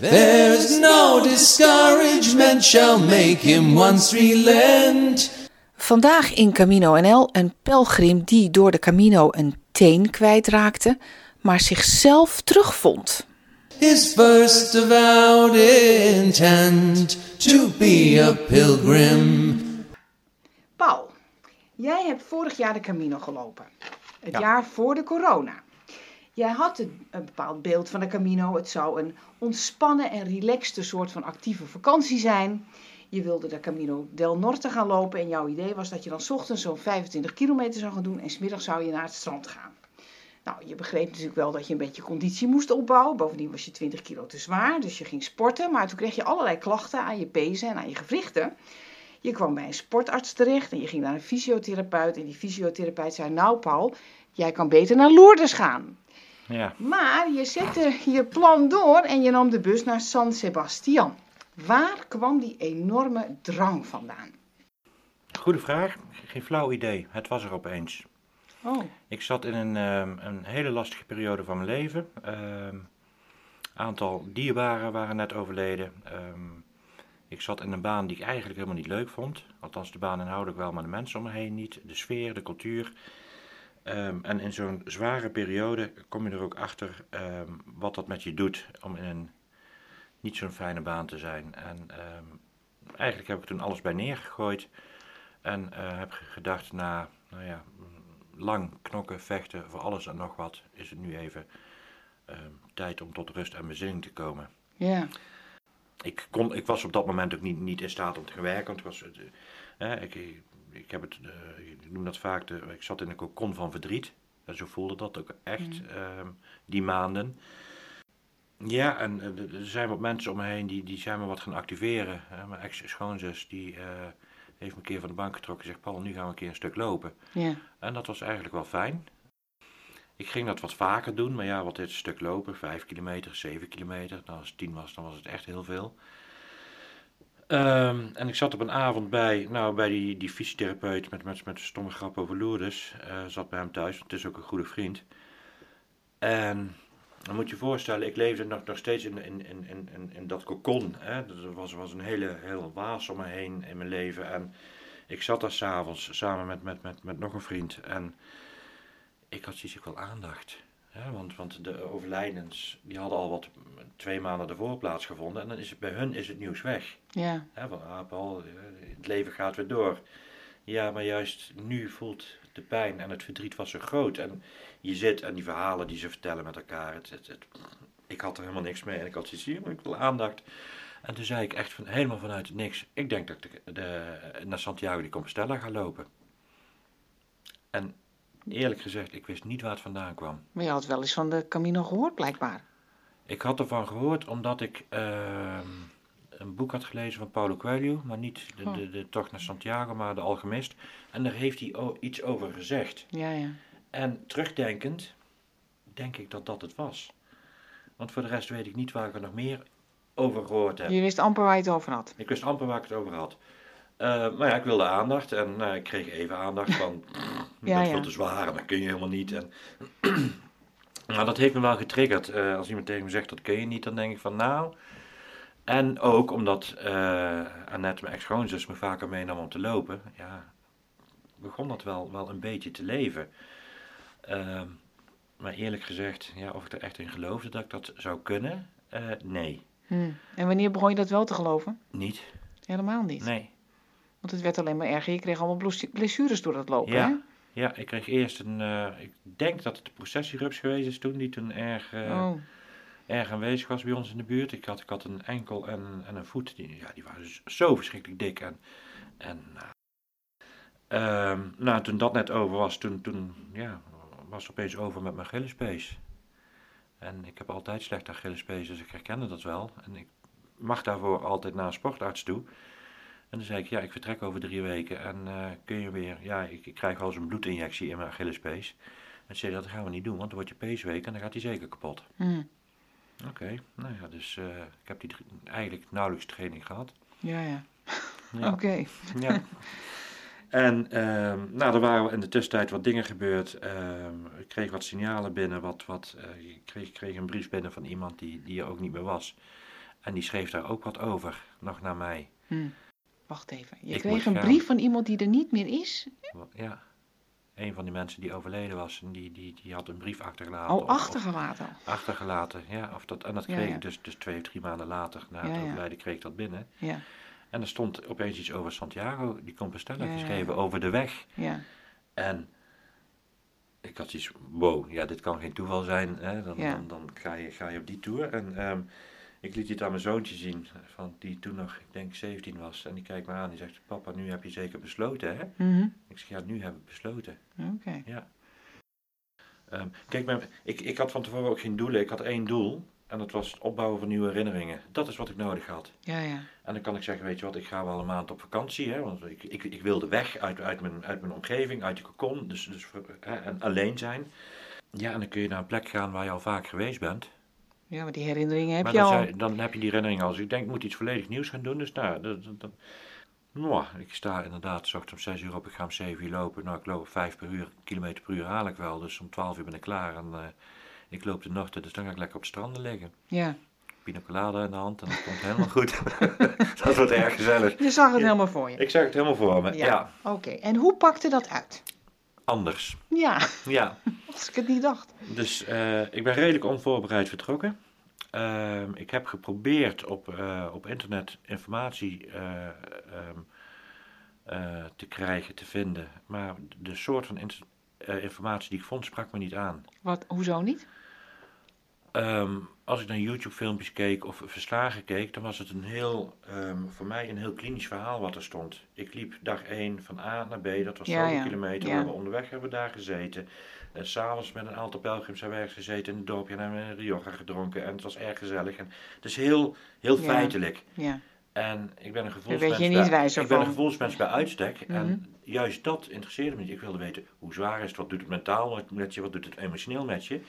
There's no discouragement shall make him once relent. Vandaag in Camino NL een pelgrim die door de Camino een teen kwijtraakte, maar zichzelf terugvond. His first avowed intent to be a pilgrim. Paul, jij hebt vorig jaar de Camino gelopen. Het Ja. jaar voor de corona. Jij had een, bepaald beeld van de Camino. Het zou een ontspannen en relaxte soort van actieve vakantie zijn. Je wilde de Camino del Norte gaan lopen en jouw idee was dat je dan ochtends zo'n 25 kilometer zou gaan doen en smiddag zou je naar het strand gaan. Nou, je begreep natuurlijk wel dat je een beetje conditie moest opbouwen. Bovendien was je 20 kilo te zwaar, dus je ging sporten. Maar toen kreeg je allerlei klachten aan je pezen en aan je gewrichten. Je kwam bij een sportarts terecht en je ging naar een fysiotherapeut. En die fysiotherapeut zei, nou Paul, jij kan beter naar Lourdes gaan. Ja, Maar je zette je plan door en je nam de bus naar San Sebastian. Waar kwam die enorme drang vandaan? goede vraag. Geen flauw idee. Het was er opeens. Oh, Ik zat in een, ehm, een hele lastige periode van mijn leven. Een aantal dierbaren waren net overleden. Ehm, ik zat in een baan die ik eigenlijk helemaal niet leuk vond. Althans, de baan inhoudelijk wel, maar de mensen om me heen niet. De sfeer, de cultuur. Ehm, en in zo'n zware periode kom je er ook achter ehm, wat dat met je doet om in een niet zo'n fijne baan te zijn. En ehm, eigenlijk heb ik toen alles bij neergegooid. En eh, heb gedacht, na nou ja, lang knokken, vechten voor alles en nog wat, is het nu even tijd om tot rust en bezinning te komen. ja. Ik, kon, ik was op dat moment ook niet, niet in staat om te gaan werken, want ik was, eh, ik, ik, heb het, eh, ik noem dat vaak, de, ik zat in een kokon van verdriet. En zo voelde dat ook echt, ehm, die maanden. Ja, en eh, er zijn wat mensen om me heen die, die zijn me wat gaan activeren. mijn ex-schoonzus, die eh, heeft me een keer van de bank getrokken en zegt, Paul, nu gaan we een keer een stuk lopen. ja. En dat was eigenlijk wel fijn. Ik ging dat wat vaker doen, maar ja, wat is een stuk lopen? 5 kilometer, 7 kilometer. Nou, als het 10 was, dan was het echt heel veel. Ehm, en ik zat op een avond bij, nou, bij die, die fysiotherapeut met, met, met stomme grap over Lourdes. eh, zat bij hem thuis, het is ook een goede vriend. En dan moet je voorstellen, ik leefde nog, nog steeds in, in, in, in, in, dat kokon. Hè? Er was, was een hele, hele waas om me heen in mijn leven. En ik zat daar s'avonds samen met, met, met, met nog een vriend. En ik had zoiets wel aandacht. Hè? Want, want de overlijdens, die hadden al wat twee maanden ervoor plaatsgevonden. En dan is het bij hun is het nieuws weg. ja. Van, ah Paul, eh, het leven gaat weer door. Ja, maar juist nu voelt de pijn en het verdriet was zo groot. En je zit en die verhalen die ze vertellen met elkaar. Het, het, het- ik had er helemaal niks mee. En ik had zoiets hier, maar ik wil aandacht. En toen zei ik echt van, helemaal vanuit niks. Ik denk dat ik de, de, naar Santiago de Compostela ga lopen. En eerlijk gezegd, ik wist niet waar het vandaan kwam. Maar je had wel eens van de Camino gehoord, blijkbaar. Ik had ervan gehoord omdat ik ehm, een boek had gelezen van Paulo Coelho, maar niet de, de, de Tocht naar Santiago, maar de Alchemist. En daar heeft hij iets over gezegd. Ja, ja. En terugdenkend, denk ik dat dat het was. Want voor de rest weet ik niet waar ik er nog meer over gehoord heb. Je wist amper waar je het over had. Ik wist amper waar ik het over had. Eh, maar ja, ik wilde aandacht en eh, ik kreeg even aandacht van, Ja, ja. veel te zwaar en dat kun je helemaal niet. En, maar dat heeft me wel getriggerd. Eh, als iemand tegen me zegt dat kun je niet, dan denk ik van nou... En ook omdat eh Annette, mijn ex-schoonzus, me vaker meenam om te lopen, ja, begon dat wel, wel een beetje te leven. Ehm, maar eerlijk gezegd, ja, of ik er echt in geloofde dat ik dat zou kunnen, eh, nee, Hm. En wanneer begon je dat wel te geloven? niet. Helemaal niet. Nee. Want het werd alleen maar erger. Je kreeg allemaal blessu- blessures door dat lopen, Ja. hè? Ja, ik kreeg eerst een, eh, ik denk dat het de processierups geweest is toen, die toen erg, eh, Oh, erg aanwezig was bij ons in de buurt. Ik had, ik had een enkel en, en een voet, die, ja, die waren dus zo verschrikkelijk dik. En, en nou, ehm, nou, toen dat net over was, toen, toen ja, was het opeens over met mijn Achillespees. En ik heb altijd slecht Achillespees, dus ik herkende dat wel. En ik mag daarvoor altijd naar een sportarts toe. En toen zei ik, ja, ik vertrek over drie weken en eh, kun je weer, ja, ik, ik krijg al eens een bloedinjectie in mijn Achillespees. En zei dat gaan we niet doen, want dan wordt je pees week en dan gaat hij zeker kapot. hm. Oké, nou ja, dus eh, ik heb die eigenlijk nauwelijks training gehad. Ja, ja. Ja. Oké. Ja. En ehm, nou, er waren in de tussentijd wat dingen gebeurd. Ehm, ik kreeg wat signalen binnen. Wat, wat, eh, ik kreeg, kreeg een brief binnen van iemand die, die er ook niet meer was. En die schreef daar ook wat over, nog naar mij. Hm. Wacht even. Je Ik kreeg een gaan. brief van iemand die er niet meer is? Ja, een van die mensen die overleden was, en die, die, die had een brief achtergelaten. Oh, of- of achtergelaten. achtergelaten, ja. Of dat, en dat kreeg ja. ik dus, dus twee of drie maanden later, na het overlijden, kreeg ik dat binnen. Ja, En er stond opeens iets over Santiago, die ja, ja. geschreven, over de weg. ja. En ik had iets, wow, ja, dit kan geen toeval zijn. Hè? Dan, dan ga, je, ga je op die tour. En ehm, ik liet dit aan mijn zoontje zien, van, die toen nog, ik denk 17 was. En die kijkt me aan, die zegt, papa, nu heb je zeker besloten, hè? Mhm. Ik zeg, ja, nu heb ik besloten. Oké. Ja. Ehm, kijk, mijn- ik, ik had van tevoren ook geen doelen. Ik had één doel. En dat was het opbouwen van nieuwe herinneringen. Dat is wat ik nodig had. Ja, ja. En dan kan ik zeggen, weet je wat, ik ga wel een maand op vakantie. Hè, want ik, ik, ik wilde weg uit, uit, mijn, uit mijn omgeving, uit de cocon. Dus, dus, hè, en alleen zijn. Ja, en dan kun je naar een plek gaan waar je al vaak geweest bent. Ja, maar die herinneringen heb maar je al. dan heb je die herinnering al. Dus ik denk, ik moet iets volledig nieuws gaan doen. Dus nou, dat, dat, dat- Mwah, ik sta inderdaad, ochtends om 6 uur op, ik ga om 7 uur lopen. Nou, ik loop 5 per uur, kilometer per uur haal ik wel. Dus om 12 uur ben ik klaar en eh, ik loop de nachten. Dus dan ga ik lekker op het strand liggen. Ja. Pina colada in de hand en dat komt helemaal goed. dat wordt erg gezellig. Je zag het Ja. helemaal voor je. Ik zag het helemaal voor me. Ja. Ja, Oké. En hoe pakte dat uit? Anders. Ja, Ja, als ik het niet dacht. dus eh, ik ben redelijk onvoorbereid vertrokken. Ehm, ik heb geprobeerd op, eh, op internet informatie eh, ehm, eh, te krijgen, te vinden. Maar de soort van informatie die ik vond, sprak me niet aan. Wat, hoezo niet? Ehm, als ik naar YouTube-filmpjes keek of verslagen keek, dan was het een heel, ehm, voor mij een heel klinisch verhaal wat er stond. Ik liep dag 1 van A naar B, dat was Ja, ja, kilometer. ja. We hebben onderweg hebben we daar gezeten. En s'avonds met een aantal pelgrims hebben we ergens gezeten in het dorpje en hebben we een Rioja gedronken. En het was erg gezellig. En het is heel, heel feitelijk. Ja. En ik ben een weet gevoelsmens, je niet bij, ik ben een gevoelsmens bij uitstek. Mhm. En juist dat interesseerde me niet. Ik wilde weten hoe zwaar is het, wat doet het mentaal met je, wat doet het emotioneel met je.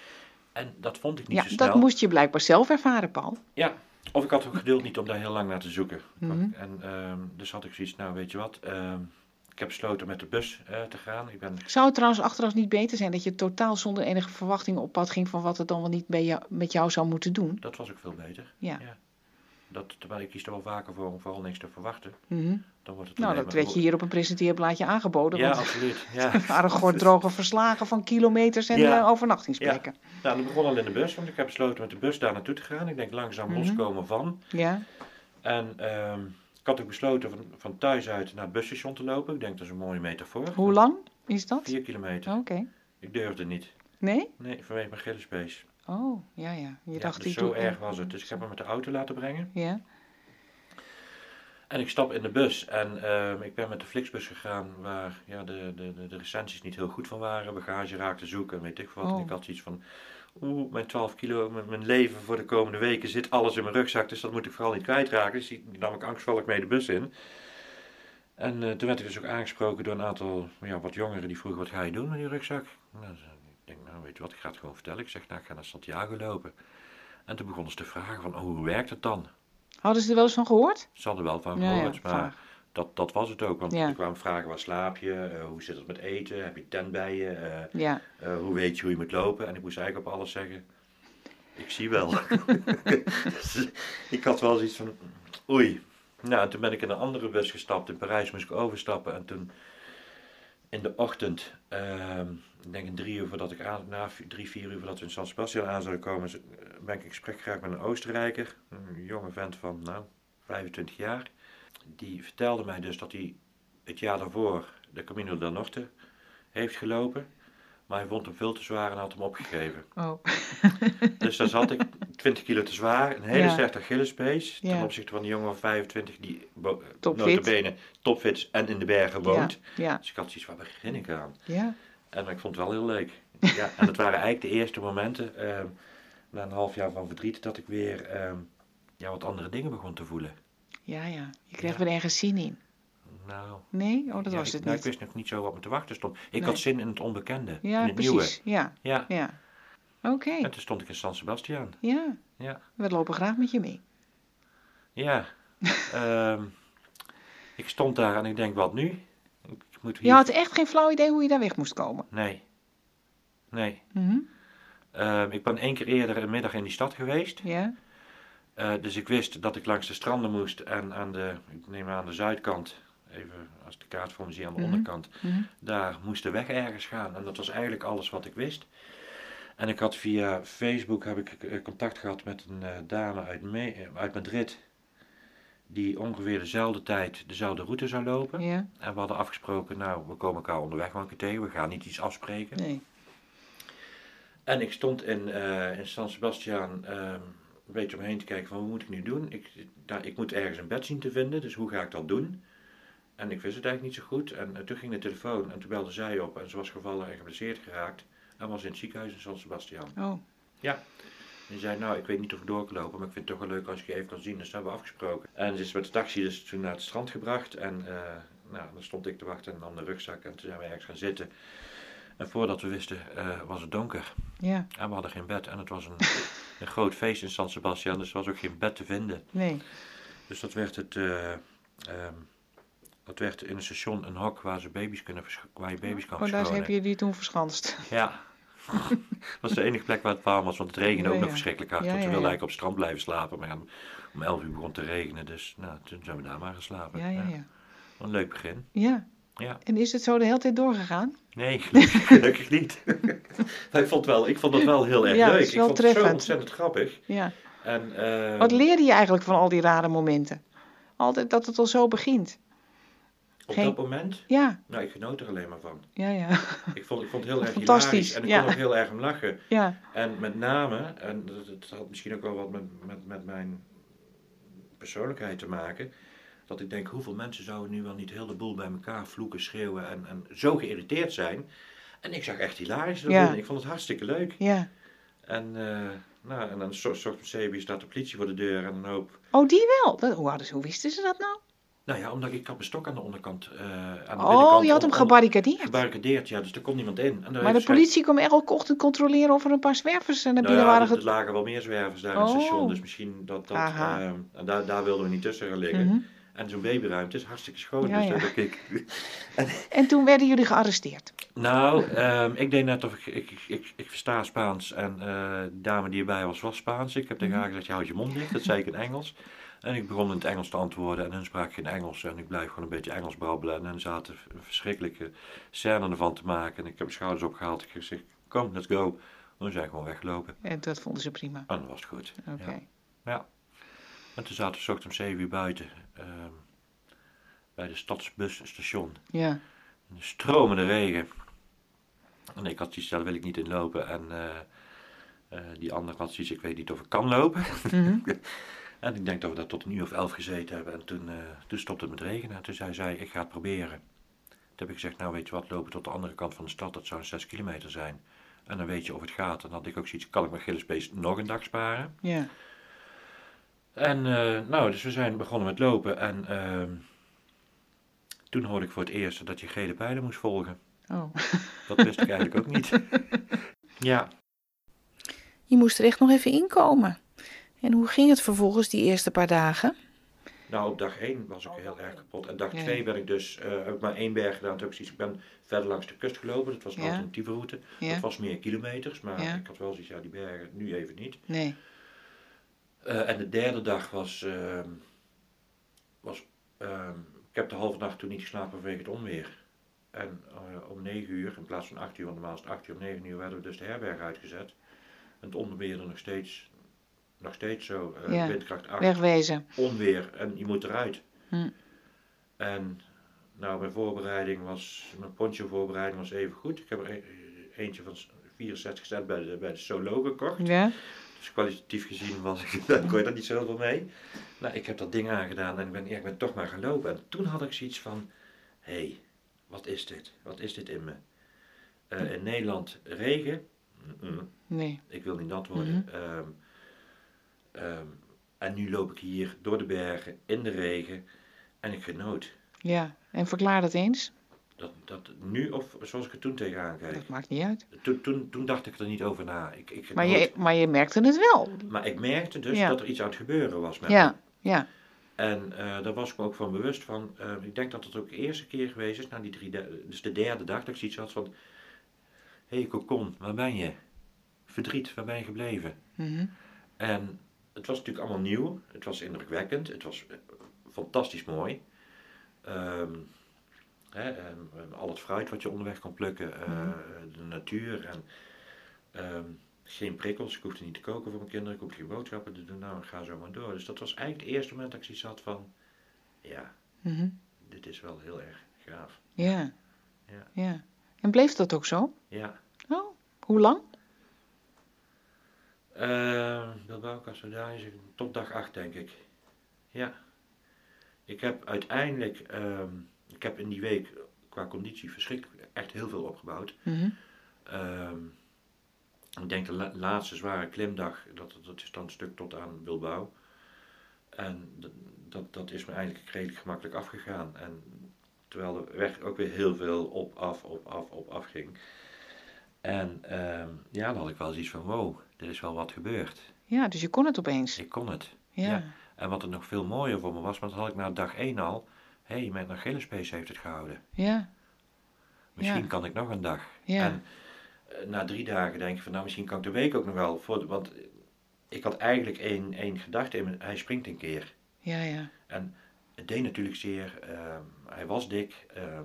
En dat vond ik niet Ja, zo snel. dat moest je blijkbaar zelf ervaren, Paul. Ja, of ik had ook geduld niet om daar heel lang naar te zoeken. Mhm. En ehm, dus had ik zoiets, nou weet je wat, ehm, ik heb besloten met de bus eh, te gaan. Ik ben, Zou het trouwens achteraf niet beter zijn dat je totaal zonder enige verwachting op pad ging van wat het dan wel niet bij jou, met jou zou moeten doen? dat was ook veel beter. Ja. Dat, terwijl ik kies er wel vaker voor om vooral niks te verwachten. Mhm. Dan wordt het Nou, dat werd je hier op een presenteerblaadje aangeboden. Ja, absoluut. Ja. waren gewoon droge verslagen van kilometers en Ja. eh, overnachtingsplekken. Nou, dat begon al in de bus, want ik heb besloten met de bus daar naartoe te gaan. Ik denk langzaam Mhm. loskomen van. Ja, En ehm, ik had ook besloten van, van thuis uit naar het busstation te lopen. Ik denk dat is een mooie metafoor. Hoe lang is dat? Vier kilometer. Oké. Ik durfde niet. Nee? Nee, vanwege mijn gillespees. Oh, ja, ja. Je Ja, dacht, dus zo erg was het. Dus ik heb hem met de auto laten brengen. Ja, En ik stap in de bus en ehm, ik ben met de Flixbus gegaan waar ja, de, de, de, recensies niet heel goed van waren. Bagage raakte zoek en weet ik wat. Oh. En ik had zoiets van, oeh, mijn 12 kilo, mijn, mijn leven voor de komende weken zit alles in mijn rugzak. Dus dat moet ik vooral niet kwijtraken. Dus die die nam ik angstvallig mee de bus in. En eh, toen werd ik dus ook aangesproken door een aantal ja, wat jongeren die vroegen, wat ga je doen met die rugzak? Nou, denk, nou weet je wat, ik ga het gewoon vertellen. Ik zeg, nou ik ga naar Santiago lopen. En toen begonnen ze te vragen van, oh, hoe werkt het dan? Hadden ze er wel eens van gehoord? Ze hadden wel van Ja, ja, gehoord, maar dat, dat was het ook. Want Ja. er kwamen vragen, waar slaap je? Eh, hoe zit het met eten? Heb je tent bij je? Eh, eh, hoe weet je hoe je moet lopen? En ik moest eigenlijk op alles zeggen, ik zie wel. Ik had wel zoiets van, oei. Nou, en toen ben ik in een andere bus gestapt. In Parijs moest ik overstappen. En toen in de ochtend, ehm, ik denk een drie uur voordat ik aan, na drie, vier uur voordat we in San Sebastian aan zouden komen, z- ben ik in gesprek geraakt met een Oostenrijker. Een jonge vent van, nou, 25 jaar. Die vertelde mij dus dat hij het jaar daarvoor de Camino del Norte heeft gelopen. Maar hij vond hem veel te zwaar en had hem opgegeven. oh. Dus daar zat ik 20 kilo te zwaar, een hele Ja. sterke Achillespees. Ten Ja. opzichte van die jongen van 25 die bo- Topfit. notabene topfit is en in de bergen woont. Ja, Dus ik had zoiets waar begin ik aan? ja. En ik vond het wel heel leuk. Ja, en het waren eigenlijk de eerste momenten, ehm, na een half jaar van verdriet, dat ik weer ehm, ja, wat andere dingen begon te voelen. Ja, ja. Je kreeg weer ergens zin in. Nou, Nee? Oh, dat was ik, het nou, ik niet. wist nog niet zo wat me te wachten stond. Ik Nee. had zin in het onbekende, in het precies. Ja, nieuwe. Ja, ja. Oké, en toen stond ik in San Sebastian. ja. Ja. We lopen graag met je mee. Ja, ehm, ik stond daar en ik denk, wat nu? Ik moet hier... Je had echt geen flauw idee hoe je daar weg moest komen. Nee, nee. Ehm, ik ben één keer eerder een middag in die stad geweest. Ja, Eh, dus ik wist dat ik langs de stranden moest en aan de, ik neem aan de zuidkant, even als de kaart voor me zie aan de Mhm. onderkant, Mhm. daar moest de weg ergens gaan. En dat was eigenlijk alles wat ik wist. En ik had via Facebook heb ik eh, contact gehad met een eh, dame uit, Me- eh, uit Madrid, die ongeveer dezelfde tijd dezelfde route zou lopen. Ja, En we hadden afgesproken, nou, we komen elkaar onderweg wel een keer tegen, we gaan niet iets afspreken. nee. En ik stond in, eh, in San Sebastian ehm, een beetje omheen te kijken van, wat moet ik nu doen? Ik, daar, ik moet ergens een bed zien te vinden, dus hoe ga ik dat doen? En ik wist het eigenlijk niet zo goed. En toen ging de telefoon en toen belde zij op en ze was gevallen en geblesseerd geraakt. En was in het ziekenhuis in San Sebastian. Oh, En die zei, nou, ik weet niet of ik door kan lopen, maar ik vind het toch wel leuk als ik je even kan zien. Dus dat hebben we afgesproken. En ze is met de taxi dus toen naar het strand gebracht. En eh, nou, dan stond ik te wachten en nam de rugzak. En toen zijn we ergens gaan zitten. En voordat we wisten, eh, was het donker. ja, En we hadden geen bed. En het was een, een groot feest in San Sebastian, dus er was ook geen bed te vinden. nee. Dus dat werd het... eh, ehm, dat werd in een station een hok waar, ze baby's kunnen waar je baby's kan Oh, daar verschonen. heb je die toen verschanst. Ja. dat was de enige plek waar het warm was, want het regende Ja, ook nog ja. verschrikkelijk hard. Ja, want we ja, wilden eigenlijk op het strand blijven slapen, maar om 11 uur begon het te regenen, dus nou, toen zijn we daar maar geslapen. Ja, ja, ja. Een leuk begin. Ja. Ja. En is het zo de hele tijd doorgegaan? Nee, gelukkig, gelukkig niet. ik vond, wel, ik vond dat wel heel erg Ja, leuk. ik vond het zo ontzettend grappig. Ja. En, eh, Wat leerde je eigenlijk van al die rare momenten? Altijd dat het al zo begint. Op geen- dat moment, Ja, nou, ik genoot er alleen maar van. ja, ja. Ik vond, ik vond het heel erg hilarisch en ik ja. kon ook heel erg om lachen. Ja, En met name, en dat, het had misschien ook wel wat met, met, met mijn persoonlijkheid te maken, dat ik denk, hoeveel mensen zouden nu wel niet heel de boel bij elkaar vloeken, schreeuwen en, en zo geïrriteerd zijn. En ik zag echt hilarisch. Ja. Ik vond het hartstikke leuk. ja. En, eh, nou, en dan zo- zocht Sebi staat de politie voor de deur en een hoop. Oh, die wel. Dat, hoe, hadden ze, hoe wisten ze dat nou? Nou ja, omdat ik had mijn stok aan de onderkant, eh, aan de binnenkant Oh, je had hem gebarricadeerd. gebarricadeerd. Ja, dus er kon niemand in. En Maar de politie kwam elke ochtend controleren of er een paar zwervers naar Nou binnen ja, waren er, er lagen wel meer zwervers daar in het Oh. station, dus misschien dat dat. Ehm, en daar, daar wilden we niet tussen gaan liggen. Mhm. En zo'n babyruimte is hartstikke schoon, Ja, dus ja. dat denk ik. En toen werden jullie gearresteerd. Nou, ehm, ik deed net of ik, ik, ik, ik versta Spaans en eh, de dame die erbij was, was Spaans. Ik heb tegen Mhm. haar gezegd, je houdt je mond dicht, dat zei ik in Engels. En ik begon in het Engels te antwoorden en hun sprak geen Engels. En ik blijf gewoon een beetje Engels brabbelen. En hun zaten een verschrikkelijke scène ervan te maken. En ik heb mijn schouders opgehaald. Ik heb gezegd, kom, let's go. Zijn we gewoon weggelopen. En dat vonden ze prima. En dan was het goed. Oké. Ja. En toen zaten we ochtends om 7 uur buiten ehm, bij de stadsbusstation. Ja. In de stromende regen. En ik had zoiets, daar wil ik niet in lopen. En eh, eh, die andere had zoiets, ik weet niet of ik kan lopen. Mhm. En ik denk dat we daar tot een uur of elf gezeten hebben. En toen, eh, toen stopte het met regenen. En toen zei zij, ik ga het proberen. Toen heb ik gezegd, nou weet je wat, lopen tot de andere kant van de stad. Dat zou 6 kilometer zijn. En dan weet je of het gaat. En dan had ik ook zoiets, kan ik mijn Gillespace nog een dag sparen? Ja. En eh, nou, dus we zijn begonnen met lopen en ehm, toen hoorde ik voor het eerst dat je gele pijlen moest volgen. Oh. Dat wist ik eigenlijk ook niet. Ja, Je moest er echt nog even inkomen. En hoe ging het vervolgens die eerste paar dagen? nou op dag 1 was ik heel erg kapot. En dag Ja. 2 ben ik dus, eh, heb ik maar één berg gedaan. Toen heb ik zoiets, ik ben verder langs de kust gelopen. Dat was een Ja. alternatieve route. Ja. Dat was meer kilometers, maar Ja. ik had wel zoiets, ja die bergen nu even niet. Nee. Eh, en de derde dag was, ehm, was ehm, ik heb de halve nacht toen niet geslapen vanwege het onweer. En eh, om 9 uur, in plaats van 8 uur, want normaal is het 8 uur, om 9 uur werden we dus de herberg uitgezet. En het onweer er nog steeds, nog steeds zo, Ja, windkracht 8, Wegwezen. onweer en je moet eruit. Hm. En nou, mijn voorbereiding was, mijn poncho voorbereiding was even goed. Ik heb er e- eentje van 64 cent bij de, bij de Solo gekocht. Ja. Dus kwalitatief gezien was ik, daar kon je daar niet zoveel mee. Nou, ik heb dat ding aangedaan en ik ben, ja, ik ben toch maar gaan lopen. En toen had ik zoiets van, hé, hey, wat is dit? Wat is dit in me? Eh, in Nederland regen? Nee. ik wil niet nat worden. Ehm, ehm, en nu loop ik hier door de bergen, in de regen en ik genoot. Ja. En verklaar dat eens. Dat, dat nu of zoals ik er toen tegenaan keek. Dat maakt niet uit. Toen, toen, toen dacht ik er niet over na. Ik, ik Maar je, maar je merkte het wel. maar ik merkte dus Ja. dat er iets aan het gebeuren was met me. Ja. Ja. En eh, daar was ik me ook van bewust van. eh, ik denk dat het ook de eerste keer geweest is, na die drie, dus de derde dag, dat ik zoiets had van: Hé hey, Cocon, waar ben je? Verdriet, waar ben je gebleven? Mhm. En het was natuurlijk allemaal nieuw. Het was indrukwekkend. Het was eh, fantastisch mooi. Ehm, hè, al het fruit wat je onderweg kon plukken. eh, Mhm. De natuur. En, ehm, geen prikkels. Ik hoefde niet te koken voor mijn kinderen. Ik hoefde geen boodschappen te doen. Nou, ik ga zo maar door. Dus dat was eigenlijk het eerste moment dat ik zoiets had van... Ja, Mhm. dit is wel heel erg gaaf. Ja. Ja. ja. En bleef dat ook zo? Ja. Oh, hoe lang? Uh, Bilbao Casodai is tot dag 8 denk ik. Ja. Ik heb uiteindelijk, ehm, ik heb in die week qua conditie verschrikkelijk echt heel veel opgebouwd. Mhm. Ehm, ik denk de la- laatste zware klimdag, dat, dat is dan een stuk tot aan Bilbao. En dat, dat, is me eigenlijk redelijk gemakkelijk afgegaan. En terwijl er weg ook weer heel veel op, af, op, af, op, af ging. En ehm, ja, dan had ik wel zoiets van, wow, er is wel wat gebeurd. Ja, dus je kon het opeens. Ik kon het. Ja. ja. En wat er nog veel mooier voor me was, want dat had ik na dag 1 al. Hé, hey, mijn Achillespees heeft het gehouden. Ja. Misschien Ja. kan ik nog een dag. Ja. En eh, na drie dagen denk ik van, nou misschien kan ik de week ook nog wel. Voor, want ik had eigenlijk één, één gedachte in me, hij springt een keer. Ja, ja. En het deed natuurlijk zeer, ehm, hij was dik. ehm,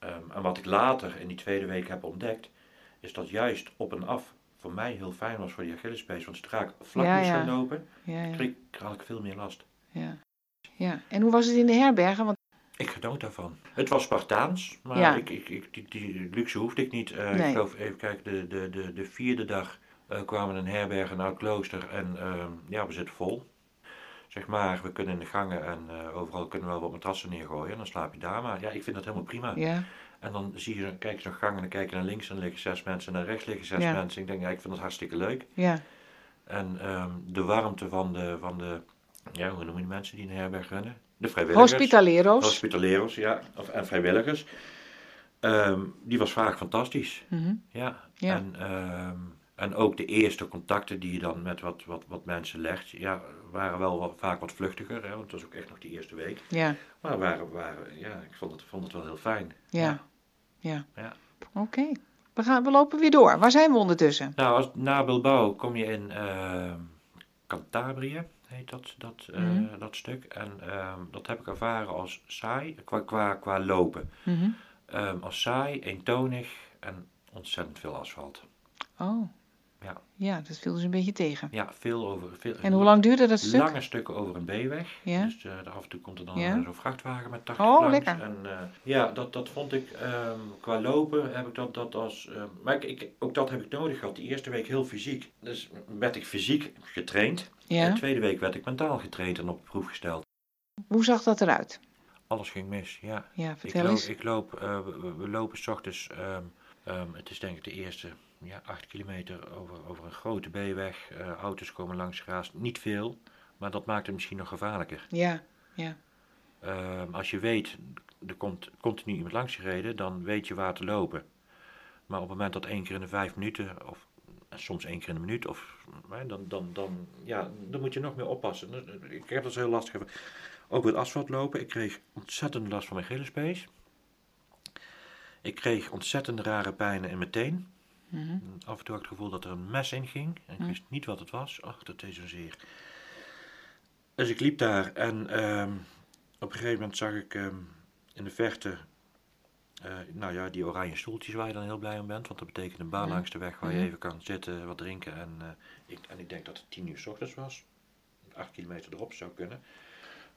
ehm, en wat ik later in die tweede week heb ontdekt, is dat juist op en af voor mij heel fijn was voor die Achillespees. Want zodra ik vlak Ja, moest ja. gaan lopen, Ja, ja. kreeg, had ik veel meer last. ja. ja. En hoe was het in de herbergen? Want Ik genoot daarvan. Het was Spartaans, maar ik, ik, ik, die, die luxe hoefde ik niet. Eh, Nee. Ik geloof, even kijken, de, de, de, de vierde dag eh, kwamen een herberg in Oud-Klooster en ehm, ja, we zitten vol. Zeg maar, we kunnen in de gangen en eh, overal kunnen we wel wat matrassen neergooien en dan slaap je daar maar. Ja, ik vind dat helemaal prima. ja. En dan zie je, kijk je zo'n gang en dan kijk je naar links en dan liggen zes mensen en naar rechts liggen zes Ja. mensen. Ik denk, ja, ik vind dat hartstikke leuk. Ja. En ehm, de warmte van de, van de, ja, hoe noem je de mensen die een herberg runnen? De vrijwilligers. Hospitaleros. Hospitaleros, ja, of, en vrijwilligers. Ehm, die was vaak fantastisch. Mhm. Ja. Ja. En, ehm, en ook de eerste contacten die je dan met wat, wat, wat mensen legt, ja, waren wel wat, vaak wat vluchtiger. Hè, want het was ook echt nog die eerste week. Ja. Maar waren, waren, ja, ik vond het, vond het wel heel fijn. Ja. Ja. Ja. Oké. We, gaan, we lopen weer door. Waar zijn we ondertussen? Nou, als, na Bilbao kom je in Cantabrië, heet dat, dat, eh, Mhm. dat stuk. En ehm, dat heb ik ervaren als saai, qua, qua, qua lopen. Mhm. Ehm, als saai, eentonig en ontzettend veel asfalt. Oh. Ja. Ja, dat viel dus een beetje tegen. Ja, veel over. Veel, En hoe lang duurde dat stuk? Lange stukken over een B-weg. Ja. Dus eh, af en toe komt er dan Ja. eh, zo'n vrachtwagen met 80 Oh, langs. lekker. En, eh, ja, dat, dat vond ik ehm, qua lopen heb ik dat, dat als. maar ik, ik, ook dat heb ik nodig gehad. Die eerste week heel fysiek. Dus werd ik fysiek getraind. En Ja. de tweede week werd ik mentaal getraind en op de proef gesteld. Hoe zag dat eruit? Alles ging mis, ja. Ja, Ik vertel loop, eens. ik loop we, we- we lopen s ochtends, ehm, ehm, het is denk ik de eerste ja, acht kilometer over, over een grote B-weg. Eh, auto's komen langs geraast, niet veel, maar dat maakt het misschien nog gevaarlijker. Ja. Ja. Ehm, als je weet, er komt continu iemand langs gereden, dan weet je waar te lopen. Maar op het moment dat één keer in de vijf minuten, of soms één keer in een minuut, of, hè, dan, dan, dan, ja, dan moet je nog meer oppassen. Dus, eh, Ik heb dat heel lastig. Ook met asfalt lopen, ik kreeg ontzettend last van mijn Achillespees. Ik kreeg ontzettend rare pijnen in mijn teen. Mhm. Af en toe had ik het gevoel dat er een mes in ging. En ik Hm. wist niet wat het was. Ach, dat deed zozeer. Dus ik liep daar en ehm, op een gegeven moment zag ik ehm, in de verte, eh, nou ja, die oranje stoeltjes waar je dan heel blij om bent. Want dat betekent een baan Ja. langs de weg waar je Mhm. even kan zitten, wat drinken. En, eh, ik, en ik denk dat het tien uur s ochtends was. Acht kilometer erop zou kunnen.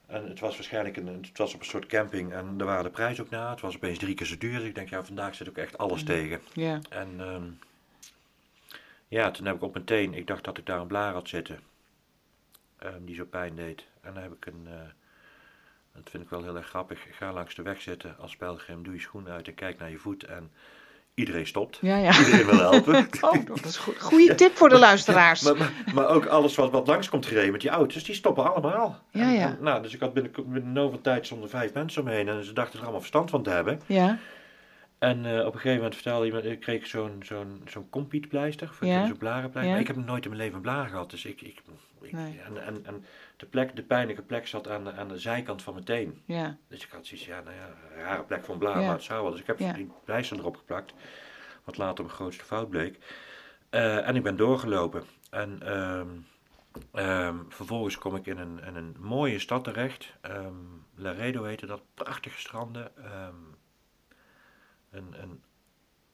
En het was waarschijnlijk een, het was op een soort camping en daar waren de prijzen ook na. Het was opeens drie keer zo duur. Dus ik denk, ja, vandaag zit ook echt alles Mhm. tegen. Ja. En ehm, ja, toen heb ik op mijn teen, ik dacht dat ik daar een blaar had zitten. ehm, die zo pijn deed. En dan heb ik een, eh, dat vind ik wel heel erg grappig, ga langs de weg zitten als pelgrim, doe je schoen uit en kijk naar je voet. En iedereen stopt. Ja, ja. Iedereen wil helpen. Oh, dat is goed. Goeie tip voor de luisteraars. Maar, maar, maar ook alles wat, wat langs komt gereden met die auto's, die stoppen allemaal. Ja, ja. en, nou, dus ik had binnen, binnen no veel tijd zonder vijf mensen omheen en ze dachten er allemaal verstand van te hebben. Ja. En eh, op een gegeven moment vertelde iemand, ik kreeg zo'n zo'n zo'n compietpleister, voor Ja. zo'n blarenpleister. Ja. Maar ik heb nooit in mijn leven een blaar gehad, dus ik... ik, ik- Nee. en, en, en de, plek, de pijnlijke plek zat aan de, aan de zijkant van mijn teen. Ja. Dus ik had zoiets, ja, nou ja, een rare plek een blaar, Ja. maar het zou wel. Dus ik heb Ja. die pleister erop geplakt, wat later mijn grootste fout bleek. Eh, en ik ben doorgelopen. En ehm, Ehm, vervolgens kom ik in een, in een mooie stad terecht. Ehm Laredo heette dat. Prachtige stranden. Een, een,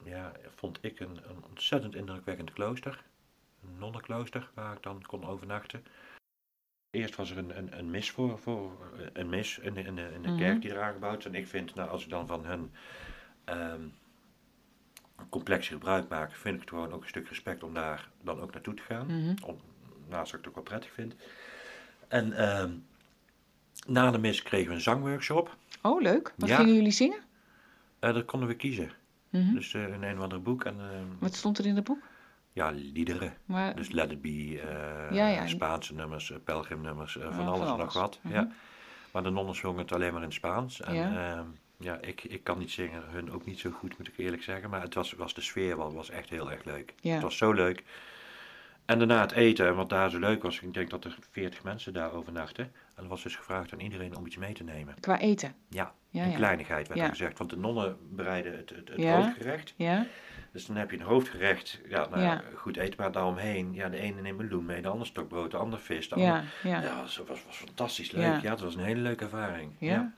ja, vond ik een, een ontzettend indrukwekkend klooster. Nonnenklooster waar ik dan kon overnachten. Eerst was er een, een, een mis voor, voor een mis in de, in de, in de Mhm. kerk die eraan gebouwd is. En ik vind, nou, als ik dan van hun ehm complexie gebruik maak, vind ik het gewoon ook een stuk respect om daar dan ook naartoe te gaan. Mhm. Om, naast dat ik het ook wel prettig vind. En ehm, na de mis kregen we een zangworkshop. Oh, leuk. Wat Ja. gingen jullie zingen? Eh dat konden we kiezen. Mhm. Dus eh, in een of ander boek. En ehm, Wat stond er in het boek? Ja, liederen. Maar, Dus Let It Be, eh, Ja, ja. Spaanse nummers, eh, pelgrimnummers, eh, van alles en nog wat. Mhm. Ja. Maar de nonnen zongen het alleen maar in het Spaans. En Ja. ja, ik, ik kan niet zingen, hun ook niet zo goed, moet ik eerlijk zeggen. Maar het was, was de sfeer wel, was echt heel erg leuk. Ja. Het was zo leuk. En daarna het eten, en wat daar zo leuk was, ik denk dat er 40 mensen daar overnachten. En er was dus gevraagd aan iedereen om iets mee te nemen. qua eten. Ja, Ja, een kleinigheid werd er gezegd. Want de nonnen bereiden het, het, het Ja. hoofdgerecht. Ja? Dus dan heb je een hoofdgerecht, ja, nou, Ja. goed eten, maar daaromheen. Ja, de ene neemt meloen mee, de ander stokbrood, de ander vis. De Ja, ander, ja. ja, dat was, was fantastisch leuk. Ja. Ja. het was een hele leuke ervaring. Ja.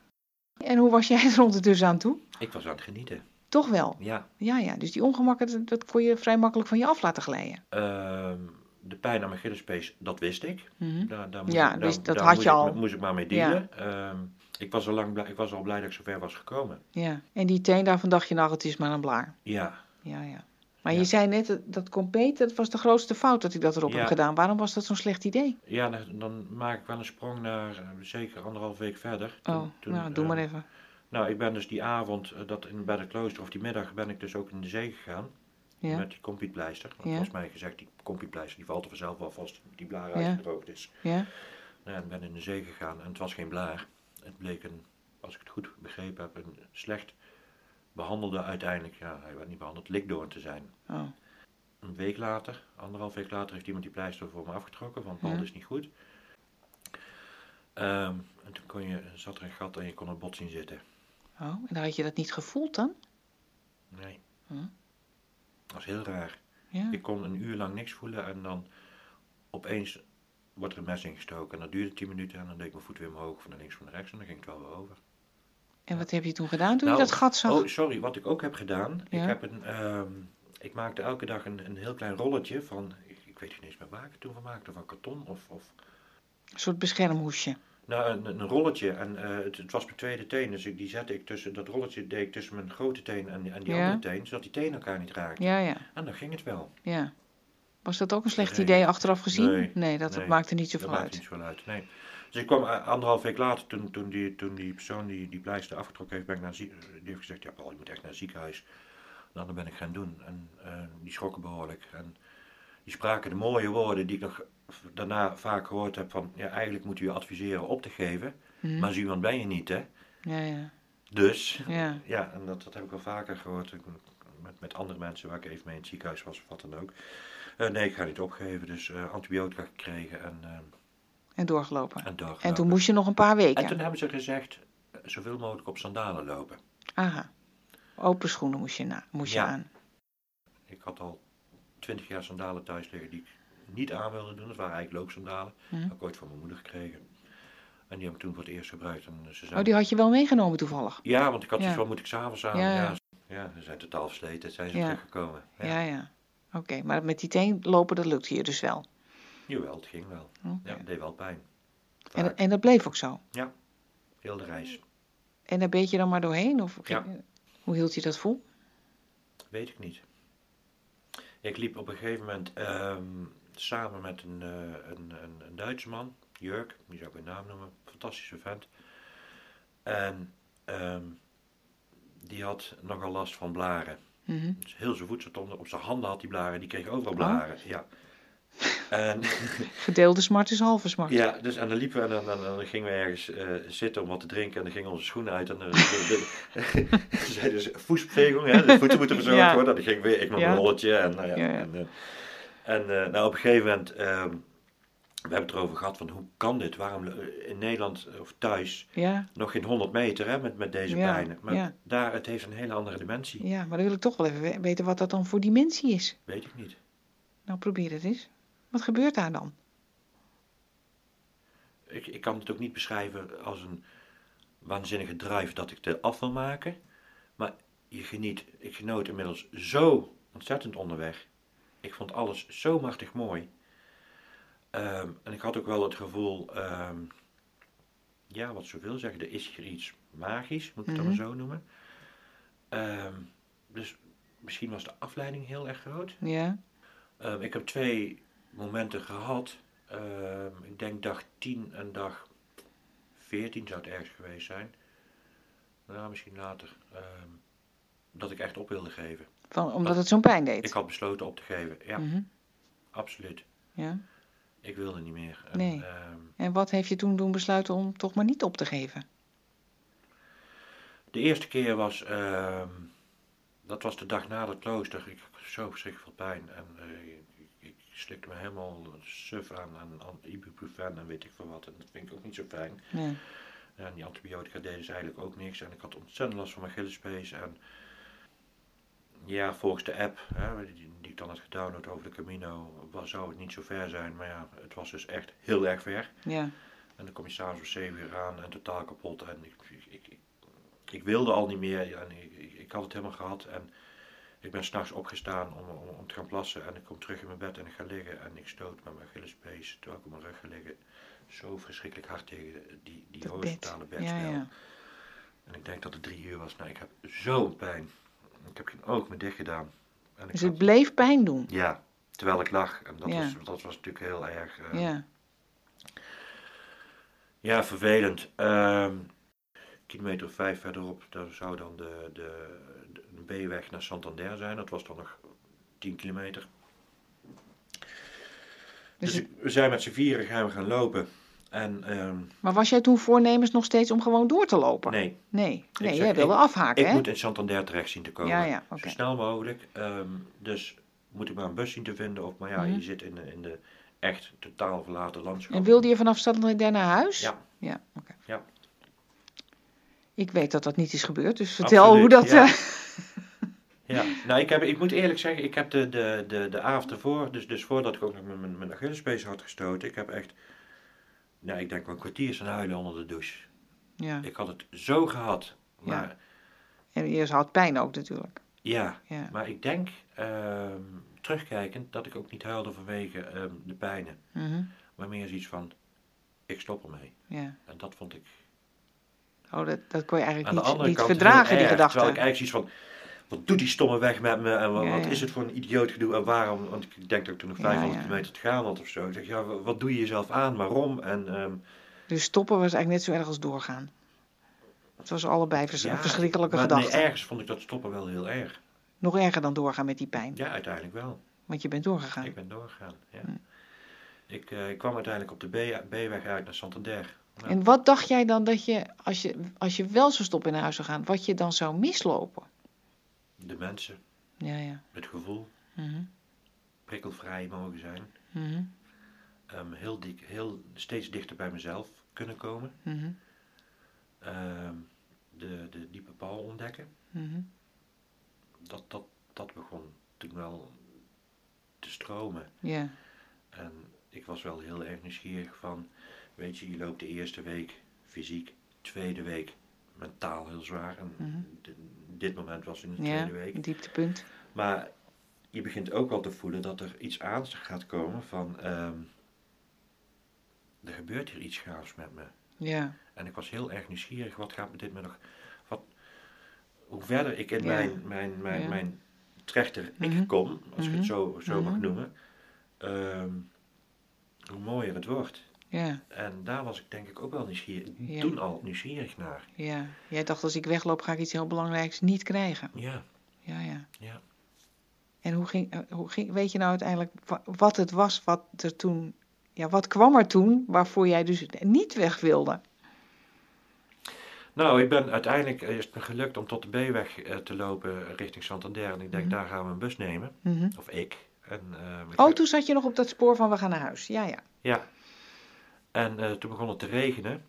En hoe was jij er ondertussen aan toe? Ik was aan het genieten. Toch wel? Ja. Ja, ja. Dus die ongemakken, dat, kon je vrij makkelijk van je af laten glijden. Ehm, de pijn aan mijn Gillespees, dat wist ik. Mhm. Daar, daar moest Ja, ik, dus daar, dat daar had moest je ik, al. moest ik maar mee dealen. Ehm, ik, was al lang blij, ik was al blij dat ik zover was gekomen. Ja. En die teen daarvan dacht je, nou, het is maar een blaar. Ja. Ja, ja. Maar Ja. je zei net, dat- compete, dat was de grootste fout dat ik dat erop Ja. heb gedaan. Waarom was dat zo'n slecht idee? Ja, dan, dan maak ik wel een sprong naar eh, zeker anderhalf week verder. Oh, Toen- nou, doe eh, maar even. Nou, ik ben dus die avond eh, dat in, bij het klooster, of die middag, ben ik dus ook in de zee gegaan. Ja. Met die compiepleister. Want volgens mij gezegd, die compiepleister die valt er vanzelf wel vast, die blaar uitgedroogd is. Ja? Nou, en ben in de zee gegaan en het was geen blaar. Het bleek een, als ik het goed begrepen heb, een slecht behandelde uiteindelijk, ja, hij werd niet behandeld, likdoorn te zijn. Oh. Een week later, anderhalf week later, heeft iemand die pleister voor me afgetrokken, want band Ja. is niet goed. Ehm, en toen kon je, zat er een gat en je kon een bot zien zitten. Oh, en dan had je dat niet gevoeld dan? Nee. Hm. Dat was heel raar. Ja. Ik kon een uur lang niks voelen en dan opeens wordt er een mes ingestoken. En dat duurde 10 minuten en dan deed ik mijn voet weer omhoog, van naar links, van naar rechts en dan ging het wel weer over. En wat heb je toen gedaan toen Nou, je dat gat zag? Oh, sorry, wat ik ook heb gedaan. Ja. Ik, heb een, ehm, ik maakte elke dag een, een heel klein rolletje van, ik, weet niet eens meer waar ik het toen van maakte, van karton of, of Een soort beschermhoesje. nou, een, een rolletje. En eh, het, het was mijn tweede teen, dus ik, die zette ik tussen, dat rolletje deed ik tussen mijn grote teen en, en die Ja. andere teen, zodat die tenen elkaar niet raakten. Ja, ja, En dan ging het wel. ja. Was dat ook een slecht Nee. idee achteraf gezien? Nee, dat nee. maakte niet Dat zoveel maakt uit. niet zoveel uit, nee. Dus ik kwam eh, anderhalf week later, toen, toen, die, toen die persoon die die pleister afgetrokken heeft, ben ik naar zie- die heeft gezegd, ja Paul, je moet echt naar het ziekenhuis. Nou, dat ben ik gaan doen. En eh, die schrokken behoorlijk. En die spraken de mooie woorden die ik nog daarna vaak gehoord heb van, ja, eigenlijk moet u je adviseren op te geven, Mhm. maar zo iemand ben je niet, hè. Ja, ja, Dus, ja. ja, en dat, dat heb ik wel vaker gehoord met, met andere mensen waar ik even mee in het ziekenhuis was of wat dan ook. Eh, nee, ik ga niet opgeven, dus eh, antibiotica gekregen en, eh En doorgelopen. en doorgelopen. En toen moest je nog een paar En weken. toen hebben ze gezegd, zoveel mogelijk op sandalen lopen. Aha. Open schoenen moest je, na, moest je aan. Ik had al twintig jaar sandalen thuis liggen die ik niet aan wilde doen. Dat waren eigenlijk loodsandalen. Hm. Dat heb ik ooit van mijn moeder gekregen. En die heb ik toen voor het eerst gebruikt. En ze zijn... Oh, die had je wel meegenomen toevallig? Ja, want ik had Ja. zoiets van, moet ik s'avonds aan? Ja, Ja, ze zijn totaal versleten. Zijn ze teruggekomen. Ja. Ja, ja. Oké, maar met die teen lopen, dat lukte je dus wel. Jawel, het ging wel. Ja, het deed wel pijn. En, Vaak. en dat bleef ook zo? Heel de reis. En daar beet je dan maar doorheen? Of Ja. hoe hield je dat vol? Weet ik niet. Ik liep op een gegeven moment ehm, samen met een, eh, een, een, een Duitse man, Jurk, die zou ik een naam noemen, fantastische vent. En ehm, die had nogal last van blaren. Mhm. Dus heel zijn onder, op zijn handen had hij blaren, die kreeg overal Oh. blaren. Ja. En, Gedeelde smart is halve smart. ja, dus, en dan liepen we en dan, dan, dan gingen we ergens eh, zitten om wat te drinken en dan gingen onze schoenen uit en dan de, de, zeiden ze voetbewegung, hè, de voeten moeten verzorgd Ja. worden. Dan ging ik weer, ik met Ja. mijn rolletje en, nou ja, en, eh, en eh, nou, op een gegeven moment, ehm, we hebben het erover gehad van hoe kan dit, waarom eh, in Nederland of thuis nog geen 100 meter hè, met, met deze pijnen. Maar daar, het heeft een hele andere dimensie. ja, maar dan wil ik toch wel even we- weten wat dat dan voor dimensie is. Weet ik niet. Nou, probeer het eens. Wat gebeurt daar dan? ik, ik kan het ook niet beschrijven als een waanzinnige drive dat ik er af wil maken. Maar je geniet, ik genoot inmiddels zo ontzettend onderweg. Ik vond alles zo machtig mooi. Ehm, en ik had ook wel het gevoel, ehm, ja, wat wil zeggen, er is hier iets magisch, moet ik het dan Mhm. maar zo noemen. Ehm, dus misschien was de afleiding heel erg groot. Ja. Ik heb twee momenten gehad. Ehm, ik denk dag 10 en dag 14 zou het ergens geweest zijn. Nou, misschien later. ehm, dat ik echt op wilde geven. Van, omdat het zo'n pijn deed. Ik had besloten op te geven. Ja, Mhm. absoluut. ja. Ik wilde niet meer. En, Nee. ehm, En wat heeft je toen doen besluiten om toch maar niet op te geven? de eerste keer was, dat was de dag na het klooster. Ik had zo verschrikkelijk veel pijn. En ik, ik slikte me helemaal suf aan, aan, aan ibuprofen en weet ik veel wat. En dat vind ik ook niet zo fijn. Nee. En die antibiotica deden ze eigenlijk ook niks. En ik had ontzettend last van mijn Achillespees. En ja, volgens de app, hè, die, die ik dan had gedownload over de Camino, was, zou het niet zo ver zijn. Maar ja, het was dus echt heel erg ver. Ja. En dan kom je s'avonds om 7 uur aan en totaal kapot. En ik, ik, ik, wilde al niet meer. En ik, ik, ik had het helemaal gehad. En ik ben s'nachts opgestaan om, om, om te gaan plassen. En ik kom terug in mijn bed en ik ga liggen. En ik stoot met mijn Achillespees, terwijl ik op mijn rug ga liggen, zo verschrikkelijk hard tegen die, die horizontale bed. bedspel. Ja, ja. En ik denk dat het drie uur was. Nou, ik heb zo'n pijn. Ik heb geen oog meer dicht gedaan. En ik Dus het had- bleef pijn doen. ja, terwijl ik lag. En dat, Ja. was, dat was natuurlijk heel erg... eh, Ja. Ja, vervelend. Ehm kilometer of vijf verderop, daar zou dan de, de, de B-weg naar Santander zijn. Dat was dan nog 10 kilometer. Dus Dus, we zijn met z'n vieren gaan we gaan lopen. En ehm, Maar was jij toen voornemens nog steeds om gewoon door te lopen? nee, Nee, nee zeg, jij wilde ik- afhaken, ik hè? moet in Santander terecht zien te komen. Ja, ja. Zo snel mogelijk. Ehm, dus moet ik maar een bus zien te vinden. Of, maar ja, Mhm. je zit in de, in de echt totaal verlaten landschap. En wilde je vanaf Santander naar huis? Ja. Ja, oké. Ja. Ik weet dat dat niet is gebeurd, dus vertel Absoluut, hoe dat... ja. eh, Ja, nou ik, heb, ik moet eerlijk zeggen, ik heb de, de, de, de avond ervoor, dus, dus voordat ik ook nog met mijn, mijn Achillespees had gestoten, ik heb echt, nou ik denk wel een kwartier zijn huilen onder de douche. ja. Ik had het zo gehad, maar En je had pijn ook natuurlijk. ja, Ja. maar ik denk, ehm, terugkijkend, dat ik ook niet huilde vanwege ehm, de pijnen, Mhm. maar meer zoiets van, ik stop ermee. ja. En dat vond ik Oh, dat, dat kon je eigenlijk aan niet, niet kant verdragen, die gedachte. Terwijl ik eigenlijk zoiets van, wat doet die stomme weg met me en wat, Ja, wat ja. is het voor een idioot gedoe en waarom, want ik denk dat ik toen nog Ja, 500 ja. kilometer te gaan had of zo. Ik zeg, ja, wa- wat doe je jezelf aan, waarom? En ehm, Dus stoppen was eigenlijk net zo erg als doorgaan. Het was allebei vers- verschrikkelijke maar gedachte. Nee, ergens vond ik dat stoppen wel heel erg. Nog erger dan doorgaan met die pijn. Ja, uiteindelijk wel. Want je bent doorgegaan. Ik ben doorgegaan, ja. Hm. Ik, eh, ik kwam uiteindelijk op de B-weg uit naar Santander. En wat dacht jij dan dat je als, je, als je wel zou stoppen in huis zou gaan, wat je dan zou mislopen? de mensen, Ja, ja. het gevoel, Mhm. prikkelvrij mogen zijn. Mhm. ehm, heel dik, heel, steeds dichter bij mezelf kunnen komen. Mhm. Ehm, de, de diepe paal ontdekken. Dat, dat, dat begon toen wel te stromen. Ja. En ik was wel heel erg nieuwsgierig van, weet je, je loopt de eerste week fysiek, tweede week mentaal heel zwaar. En Mhm. di- dit moment was in de Ja, tweede week. een dieptepunt. Maar je begint ook wel te voelen dat er iets aan gaat komen van, ehm, er gebeurt hier iets gaafs met me. Ja. En ik was heel erg nieuwsgierig, wat gaat me dit me nog, wat, hoe verder ik in Ja. mijn, mijn, mijn, Ja. mijn trechter ik Mhm. kom, als ik Mhm. het zo, zo mag Mhm. noemen, ehm, hoe mooier het wordt. Ja. En daar was ik denk ik ook wel nieuwsgierig, Ja. toen al nieuwsgierig naar. Ja. Jij dacht als ik wegloop ga ik iets heel belangrijks niet krijgen. Ja, Ja, ja. ja. En hoe ging, eh, hoe ging, weet je nou uiteindelijk wa- wat het was wat er toen, ja, wat kwam er toen waarvoor jij dus niet weg wilde? Nou, ik ben uiteindelijk, eh, is het me gelukt om tot de B-weg eh, te lopen richting Santander. En ik denk, Mhm. daar gaan we een bus nemen. Mhm. Of ik. En, Oh, toen zat je nog op dat spoor van we gaan naar huis. Ja, ja. Ja. En eh, toen begon het te regenen.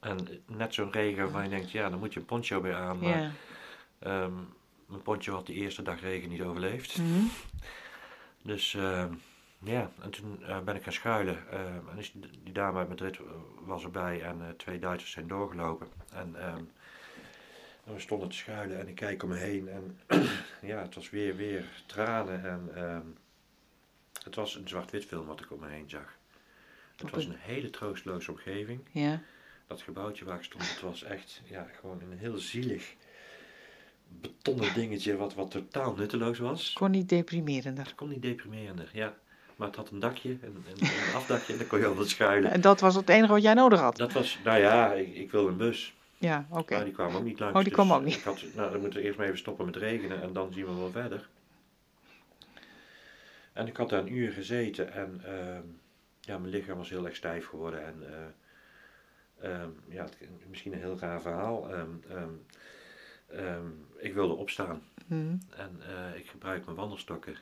En net zo'n regen waarvan je denkt, ja, dan moet je een poncho bij aan. Maar ja. ehm, mijn poncho had die eerste dag regen niet overleefd. Mhm. Dus ehm, Ja, en toen eh, ben ik gaan schuilen. eh, en is die, dame uit Madrid was erbij en eh, twee Duitsers zijn doorgelopen. En, ehm, en we stonden te schuilen en ik kijk om me heen en ja, het was weer, weer tranen. En ehm, het was een zwart-wit film wat ik om me heen zag. Het was een- hele troosteloze omgeving. Ja. Dat gebouwtje waar ik stond, het was echt ja, gewoon een heel zielig betonnen dingetje wat, wat totaal nutteloos was. Kon niet deprimerender. Het kon niet deprimerender, ja. Maar het had een dakje, een, een, een afdakje en daar kon je altijd schuilen. En dat was het enige wat jij nodig had. Dat was, nou ja, ik, ik wilde een bus. Ja, oké. Maar die kwam ook niet langs. Oh, die kwam dus ook niet. Ik had, nou, dan moeten we eerst maar even stoppen met regenen en dan zien we wel verder. En ik had daar een uur gezeten en ehm, ja, mijn lichaam was heel erg stijf geworden. En eh, ehm, ja, het, misschien een heel raar verhaal. Ehm, ehm, ik wilde opstaan Mhm. en eh, ik gebruik mijn wandelstokken.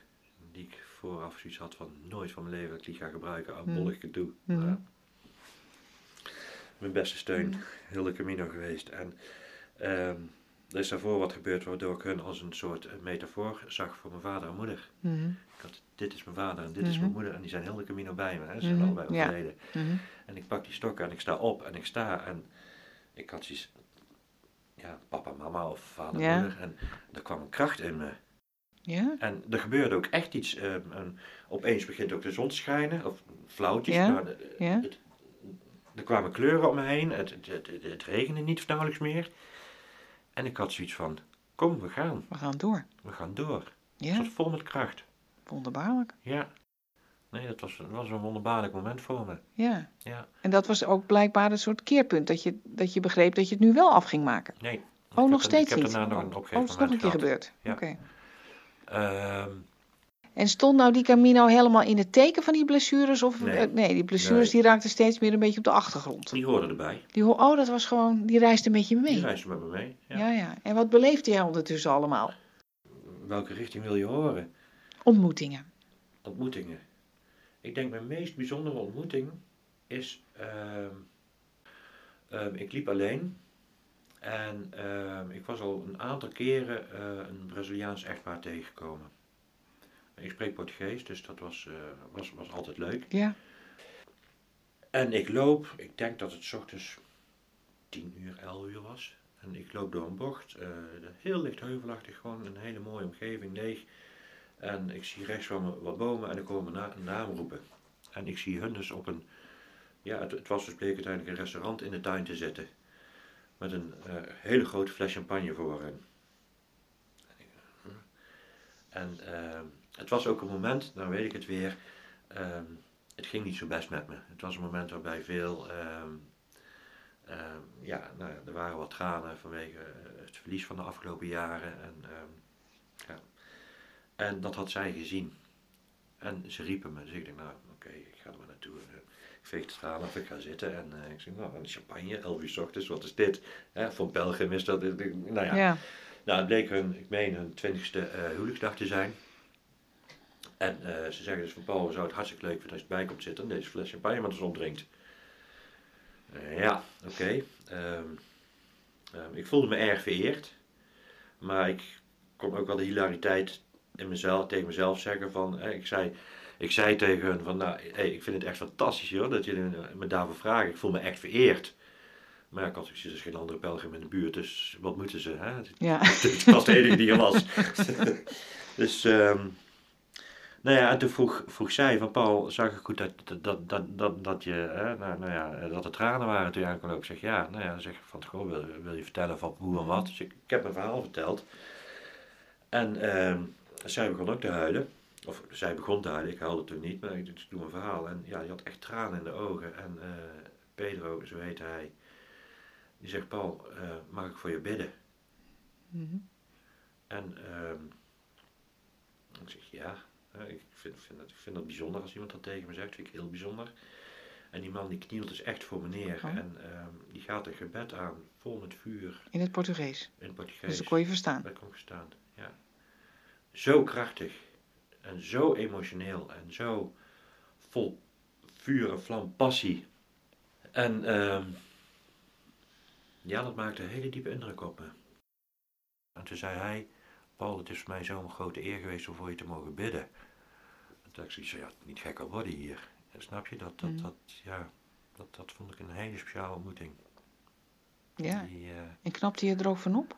Die ik vooraf zoiets had van nooit van mijn leven dat ik die ga gebruiken. Mhm. Afbollig gedoe. Mhm. Ja. Mijn beste steun. Heel de Camino geweest. En er is daarvoor wat gebeurd waardoor ik hun als een soort metafoor zag voor mijn vader en moeder. Mhm. Ik had, dit is mijn vader en dit is Mhm. mijn moeder. En die zijn heel de Camino bij me. Hè. Ze zijn Mhm, allebei ja. overleden. Mhm. En ik pak die stokken en ik sta op en ik sta en ik had zoiets, ja, papa, mama of vader, Ja. moeder. En er kwam een kracht in me. Ja? En er gebeurde ook echt iets. ehm, en opeens begint ook de zon te schijnen, of flauwtjes. Ja, maar de- ja. het- er kwamen kleuren om me heen, het, het, het regende niet of nauwelijks meer. En ik had zoiets van, kom, we gaan, We gaan door. we gaan door. Het Ja? was vol met kracht. Wonderbaarlijk. Ja. Nee, dat was, was een wonderbaarlijk moment voor me. Ja. Ja. En dat was ook blijkbaar een soort keerpunt. Dat je, dat je begreep dat je het nu wel af ging maken. Nee. Oh, nog steeds Ik heb niet? daarna nog Oh, een oh, opgegeven het is nog een keer moment gebeurd. Ja. Oké. Ehm, En stond nou die Camino helemaal in het teken van die blessures? Of, Nee. eh, nee die blessures Nee. die raakten steeds meer een beetje op de achtergrond. die hoorden erbij. Die, ho- oh, dat was gewoon, die reisde met je mee. Die reisden met me mee. Ja. ja. ja, En wat beleefde jij ondertussen allemaal? Welke richting wil je horen? Ontmoetingen. Ontmoetingen. Ik denk mijn meest bijzondere ontmoeting is. ehm, ehm, ik liep alleen. En ehm, ik was al een aantal keren eh, een Braziliaans echtpaar tegengekomen. Ik spreek Portugees, dus dat was, eh, was, was altijd leuk. Ja. En ik loop, ik denk dat het ochtends 10 uur, 11 uur was. En ik loop door een bocht, eh, heel licht heuvelachtig, gewoon een hele mooie omgeving, leeg. En ik zie rechts van me wat bomen en ik hoor mijn na- naam roepen. En ik zie hun dus op een, ja, het, het was dus bleek uiteindelijk een restaurant in de tuin te zitten. Met een eh, hele grote fles champagne voor hen. En ehm, het was ook een moment, nou weet ik het weer, ehm, het ging niet zo best met me. Het was een moment waarbij veel, ehm, ehm, ja, nou, ja, er waren wat tranen vanwege eh, het verlies van de afgelopen jaren. En, ja. en dat had zij gezien. En ze riepen me, dus ik denk, nou oké, ik ga er maar naartoe. Eh, Ik veeg de tranen af, ik ga zitten en eh, ik zeg, nou, een champagne, 11 uur 's ochtends, wat is dit? Hè, voor een pelgrim is dat, nou ja. Ja. Nou, het bleek hun, ik meen, hun twintigste eh huwelijksdag te zijn. En eh, ze zeggen dus van Paul, zouden het hartstikke leuk vinden als je erbij komt zitten en deze fles champagne met ons opdrinkt. Eh, ja, oké. Ehm, ehm, ik voelde me erg vereerd. Maar ik kon ook wel de hilariteit in mezelf, tegen mezelf zeggen van, eh, ik zei... Ik zei tegen hun van, nou, hey, ik vind het echt fantastisch joh, dat jullie me daarvoor vragen. Ik voel me echt vereerd. Maar ja, ik had er is geen andere pelgrim in de buurt, dus wat moeten ze? Hè? Ja. Het was de enige die er was. dus, ehm nou ja, en toen vroeg, vroeg zij van Paul, zag ik goed dat, dat, dat, dat, dat, je, hè, nou, nou ja, dat er tranen waren toen je aankwam. Ik zeg ja, nou ja, dan zeg ik van, goh, wil, wil je vertellen van hoe en wat? Dus ik, ik heb mijn verhaal verteld. En ehm, zij begon ook te huilen. Of zij begon te huilen, ik huilde toen niet, maar ik doe mijn verhaal. En ja, die had echt tranen in de ogen. En eh, Pedro, zo heette hij, die zegt, Paul, eh, mag ik voor je bidden? Mhm. En ehm, ik zeg ja, ik vind, vind, dat, ik vind dat bijzonder als iemand dat tegen me zegt, vind ik heel bijzonder. En die man die knielt dus echt voor me neer Oh. en ehm, die gaat een gebed aan, vol met vuur, In het Portugees. in het Portugees. Dus dat kon je verstaan. Dat kon ik verstaan, ja. Zo krachtig en zo emotioneel en zo vol vuur en vlam, passie. En ehm, ja, dat maakte een hele diepe indruk op me. En toen zei hij, Paul, het is voor mij zo'n grote eer geweest om voor je te mogen bidden. Dat ik zoiets van, ja, niet gekker worden hier. En snap je, dat, dat, Mhm. dat, ja, dat, dat vond ik een hele speciale ontmoeting. Ja. Die, eh, En knapte je er ook van op?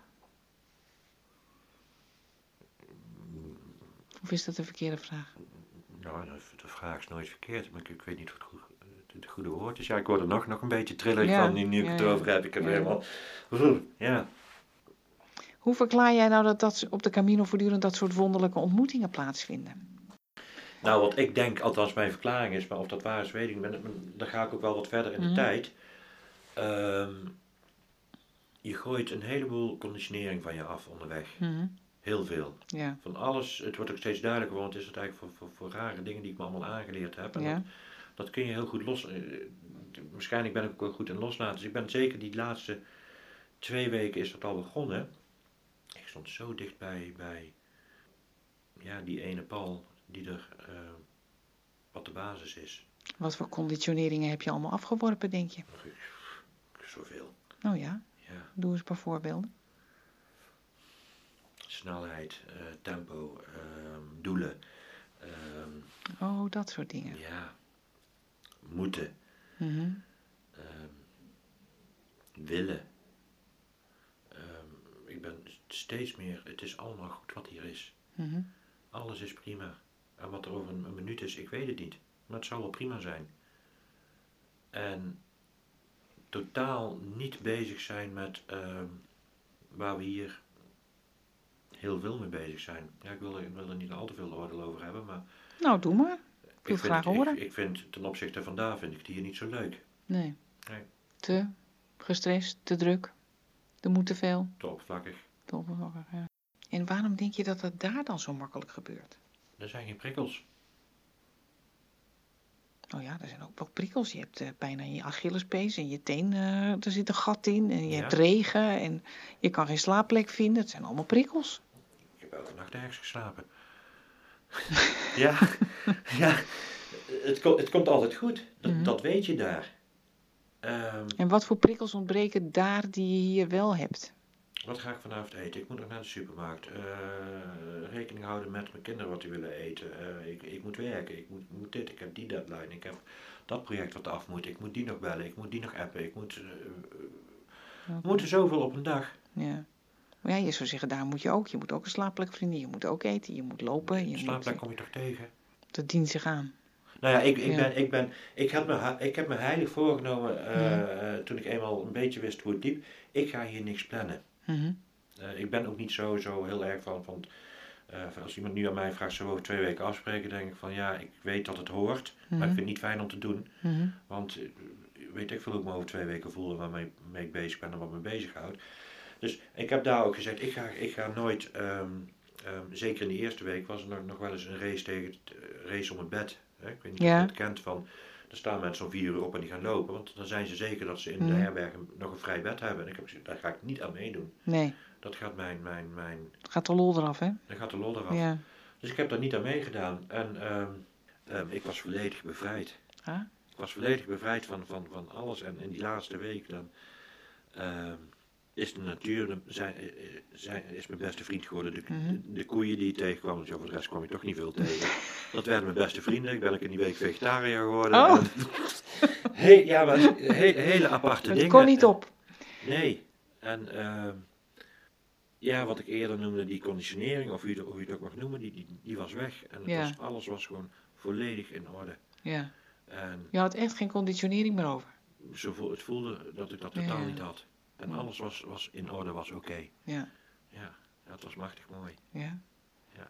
Of is dat een verkeerde vraag? nou, de, de vraag is nooit verkeerd, maar ik, ik weet niet wat het goede, het goede woord is. Ja, ik word er nog, nog een beetje trillerig Ja, van, nu, nu ik het ja. erover heb. Ik heb Ja. helemaal, ja. Hoe verklaar jij nou dat, dat op de Camino voortdurend dat soort wonderlijke ontmoetingen plaatsvinden? Nou, wat ik denk, althans mijn verklaring is, maar of dat waar is, weet ik niet. Dan ga ik ook wel wat verder in de Mhm. tijd. Ehm, je gooit een heleboel conditionering van je af onderweg. Mhm. Heel veel. Ja, Van alles, het wordt ook steeds duidelijker, want het is het eigenlijk voor, voor, voor rare dingen die ik me allemaal aangeleerd heb. En ja, dat, dat kun je heel goed los. eh, Waarschijnlijk ben ik ook wel goed in loslaten. Dus ik ben zeker die laatste twee weken is dat al begonnen. Stond zo dicht bij, ja, die ene pal die er eh, wat de basis is. Wat voor conditioneringen heb je allemaal afgeworpen, denk je? Zoveel. Nou ja, Ja. doe eens een paar voorbeelden. Snelheid, eh, tempo, ehm, doelen. ehm, Oh, dat soort dingen. ja. Moeten. Ehm, willen. Ik ben steeds meer, het is allemaal goed wat hier is. Mhm. Alles is prima. En wat er over een, een minuut is, ik weet het niet. Maar het zal wel prima zijn. En totaal niet bezig zijn met ehm, waar we hier heel veel mee bezig zijn. Ja, ik wil, er- ik wil er niet al te veel oordeel over hebben, maar Nou, doe maar. Ik wil het graag horen. ik, ik vind ten opzichte van daar vind ik het hier niet zo leuk. Nee. Nee. Te gestrest, te druk, er moet te veel. Te oppervlakkig. te oppervlakkig, ja. En waarom denk je dat dat daar dan zo makkelijk gebeurt? Er zijn geen prikkels. Oh ja, er zijn ook wel prikkels. Je hebt eh, pijn aan je Achillespees en je teen, eh, er zit een gat in. En je Ja. hebt regen en je kan geen slaapplek vinden. Het zijn allemaal prikkels. Ik heb elke nacht ergens geslapen. ja, ja. Het, ko- het komt altijd goed. Dat, Mhm. dat weet je daar. Ehm, En wat voor prikkels ontbreken daar die je hier wel hebt? wat ga ik vanavond eten? Ik moet nog naar de supermarkt. Eh, rekening houden met mijn kinderen wat die willen eten. Eh, ik, ik moet werken. Ik moet, moet dit. Ik heb die deadline. Ik heb dat project wat af moet. Ik moet die nog bellen. Ik moet die nog appen. Ik moet... we moeten zoveel op een dag. Ja. Maar ja, je zou zeggen, daar moet je ook. Je moet ook een slaapplek vinden. Je moet ook eten. Je moet lopen. Je Slaapplek moet, kom je toch tegen? dat dient zich aan. Nou ja, ik, ik, Ja. Ben, ik, ben, ik, heb me, ik heb me heilig voorgenomen, eh, Ja. eh, toen ik eenmaal een beetje wist hoe het liep, ik ga hier niks plannen. Mhm. Eh, ik ben ook niet zo, zo heel erg van, van als iemand nu aan mij vraagt, zullen we over twee weken afspreken, denk ik van ja, ik weet dat het hoort, maar ik Mhm. vind het niet fijn om te doen. Mhm. Want weet ik veel hoe ik me over twee weken voel waarmee mee ik bezig ben en wat me bezighoudt. Dus ik heb daar ook gezegd, ik ga, ik ga nooit, ehm, ehm, zeker in de eerste week was er nog, nog wel eens een race tegen race om het bed. Hè? Ik weet niet of je het kent van, er staan mensen om vier uur op en die gaan lopen, want dan zijn ze zeker dat ze in de Mhm. herberg nog een vrij bed hebben. En ik heb gezegd, daar ga ik niet aan meedoen. Nee, Dat gaat mijn, mijn, mijn, gaat de lol eraf, hè? dan gaat de lol eraf. Ja. Dus ik heb daar niet aan meegedaan. En ehm, ehm, ik was volledig bevrijd. Ah, Ik was volledig bevrijd van, van, van alles. En in die laatste week dan ehm, is de natuur de- zijn, eh, eh, zijn, is mijn beste vriend geworden. De, Mhm. de, de koeien die je tegenkwam, voor de rest kwam je toch niet veel tegen. Dat werden mijn beste vrienden. Ik ben ook in die week vegetariër geworden. Oh. En- He- ja, maar he- hele aparte het dingen. kon niet op. Nee. En ehm, ja, wat ik eerder noemde, die conditionering, of hoe je, het- hoe je het ook mag noemen, die, die, die was weg. En Ja. was, alles was gewoon volledig in orde. Ja. En Je had echt geen conditionering meer over. zo het voelde dat ik dat totaal Ja. niet had. En alles was, was in orde, was oké. Ja. Ja, dat was machtig mooi. Ja. Ja.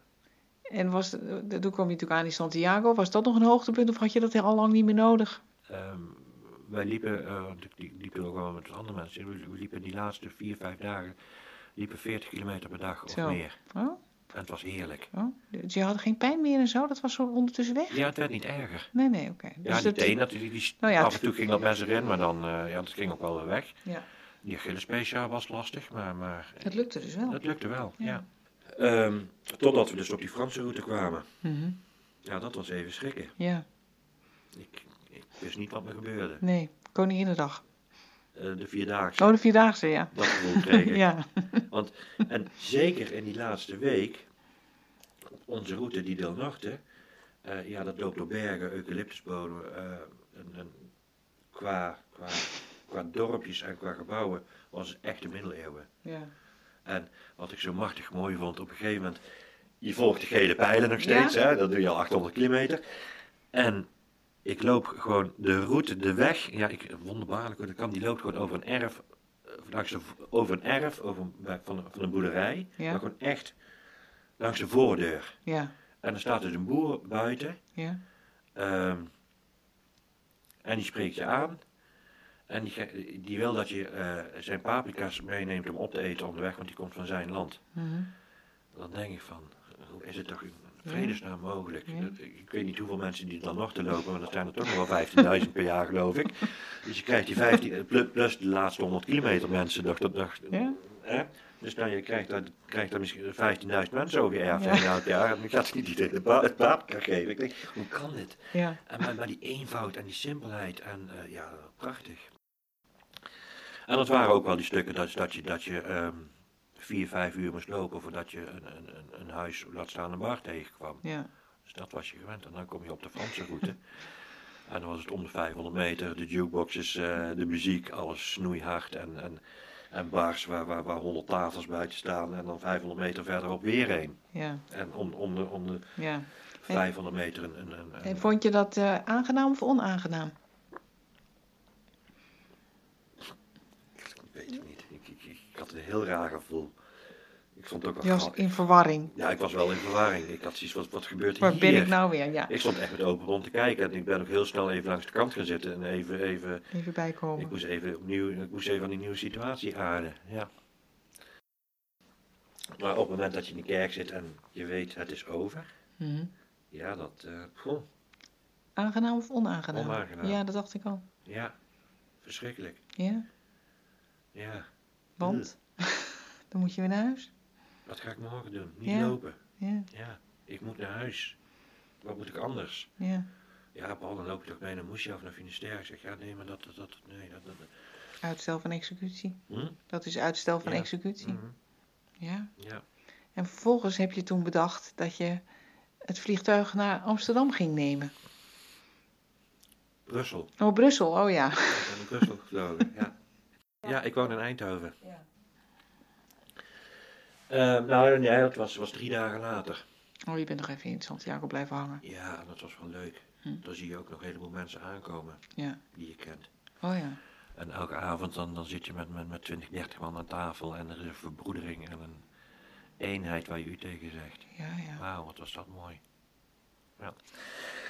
En was, de- toen kwam je natuurlijk aan in Santiago. Was dat nog een hoogtepunt of had je dat al lang niet meer nodig? Ehm, wij liepen, eh, want ik die- liepen ook wel met andere mensen, we, liepen die laatste vier, vijf dagen, liepen 40 kilometer per dag of Zo. meer. Oh, En het was heerlijk. oh. Dus je had geen pijn meer en zo? Dat was zo ondertussen weg? Ja, het werd niet erger. Nee, nee, oké. Ja, Dus dat- teen, dat, die, die, Nou ja, af het- en toe ging dat mes erin, maar dan, eh, ja, dat ging ook wel weer weg. Ja, Die Achillespees ja, was lastig, maar, maar het lukte dus wel. dat lukte wel, Ja. ja. Ehm, totdat we dus op die Franse route kwamen. Mhm. Ja, dat was even schrikken. Ja, Ik, ik wist niet wat me gebeurde. nee. Koninginnedag. Eh, de vierdaagse, Oh, de Vierdaagse, ja. dat gevoel kreeg ik. Ja. En zeker in die laatste week, onze route die Del Norte, Eh, ja, dat loopt door bergen, eucalyptusbomen. eh, en, en qua, qua, qua dorpjes en qua gebouwen was het echt de middeleeuwen. Ja. En wat ik zo machtig mooi vond, op een gegeven moment, je volgt de gele pijlen nog steeds, hè? dat doe je al 800 kilometer. En ik loop gewoon de route, de weg, ja, ik, wonderbaarlijk hoe dat kan, die loopt gewoon over een erf, eh, langs de, over een erf over, een- van, een- van een boerderij, Ja. maar gewoon echt langs de voordeur. Ja. En er staat dus een boer buiten, Ja. Ehm, en die spreekt je aan. En die, die wil dat je eh, zijn paprika's meeneemt om op te eten onderweg, want die komt van zijn land. Mhm. Dan denk ik van, hoe is het toch in vredesnaam mogelijk? Ja. Ik weet niet hoeveel mensen die er dan nog te lopen, maar dat zijn er toch nog wel 15.000 per jaar geloof ik. Dus je krijgt die 15, plus- plus de laatste 100 kilometer mensen. Nog, dat, Ja. hè? Dus dan je krijgt daar, krijgt daar misschien 15.000 mensen over je erf Ja. elk jaar. En dan gaat ze niet iedereen het paprika geven. Ik denk, hoe kan dit? Ja. En maar, maar die eenvoud en die simpelheid en eh, ja, prachtig. En dat waren ook wel die stukken dat, dat je, dat je ehm, vier, vijf uur moest lopen voordat je een, een, een, huis, laat staan een bar tegenkwam. Ja. Dus dat was je gewend. En dan kom je op de Franse route. en dan was het om de 500 meter, de jukeboxes, eh, de muziek, alles snoeihard en, en, en bars waar, waar, waar 100 tafels buiten staan. En dan 500 meter verderop weer een. Ja. En om, om, de, om de Ja. 500 meter een, een, een, En vond je dat eh, aangenaam of onaangenaam? Ik weet het niet. Ik, ik, ik, ik had een heel raar gevoel. Ik vond het ook Je wel was grappig. in verwarring. Ja, ik was wel in verwarring. Ik had zoiets, wat, wat gebeurt Waar hier? ben ik nou weer? Ja. Ik stond echt met open mond te kijken en ik ben ook heel snel even langs de kant gaan zitten en even, even, Even ik bijkomen. moest even opnieuw, ik moest even aan die nieuwe situatie aarden, ja. Maar op het moment dat je in de kerk zit en je weet het is over, Mhm. ja, dat, goh, Aangenaam of onaangenaam? Onaangenaam. Ja, dat dacht ik al. ja, verschrikkelijk, Ja, ja. want dan moet je weer naar huis. Wat ga ik morgen doen? Niet Ja. lopen. Ja, Ja, ik moet naar huis. Wat moet ik anders? ja. Ja, Paul, dan loop je toch naar Moesje of naar Finisterre. Ik zeg, ja, nee, maar dat, dat, dat nee, dat, dat. Uitstel van executie. Hm? Dat is uitstel van Ja. executie. Mhm. Ja. Ja, En vervolgens heb je toen bedacht dat je het vliegtuig naar Amsterdam ging nemen. Brussel. Oh, Brussel, oh ja. Ik ben in Brussel gevlogen, ja. Ja, ik woon in Eindhoven. Ja. Eh, nou, nee, dat was, was drie dagen later. Oh, je bent nog even in Santiago blijven hangen. Ja, dat was wel leuk. Hm. Dan zie je ook nog een heleboel mensen aankomen Ja. die je kent. Oh ja. En elke avond dan, dan zit je met, met, met 20, 30 man aan tafel en er is een verbroedering en een eenheid waar je u tegen zegt. Ja, ja. Wauw, wat was dat mooi.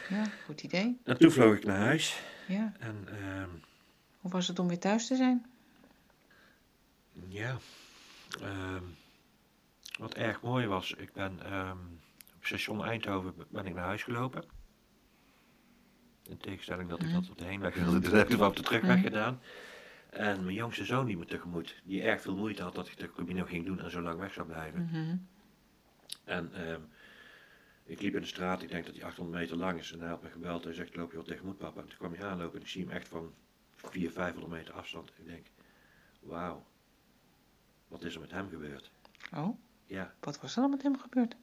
Ja, goed idee. En toen vloog ik naar huis Ja. en ehm, Hoe was het om weer thuis te zijn? Ja, ehm, wat erg mooi was, ik ben ehm, op station Eindhoven ben ik naar huis gelopen. In tegenstelling dat ik Mhm. dat op de heenweg wilde doen, heb ik op de terugweg Mhm. gedaan. En mijn jongste zoon die me tegemoet, die erg veel moeite had dat ik de Camino ging doen en zo lang weg zou blijven. Mhm. En ehm, ik liep in de straat, ik denk dat hij 800 meter lang is. En hij had me gebeld en zegt, loop je wel tegemoet papa. En toen kwam hij aanlopen en ik zie hem echt van 400, 500 meter afstand. Ik denk, wauw, wat is er met hem gebeurd? Oh, Ja, wat was er dan met hem gebeurd?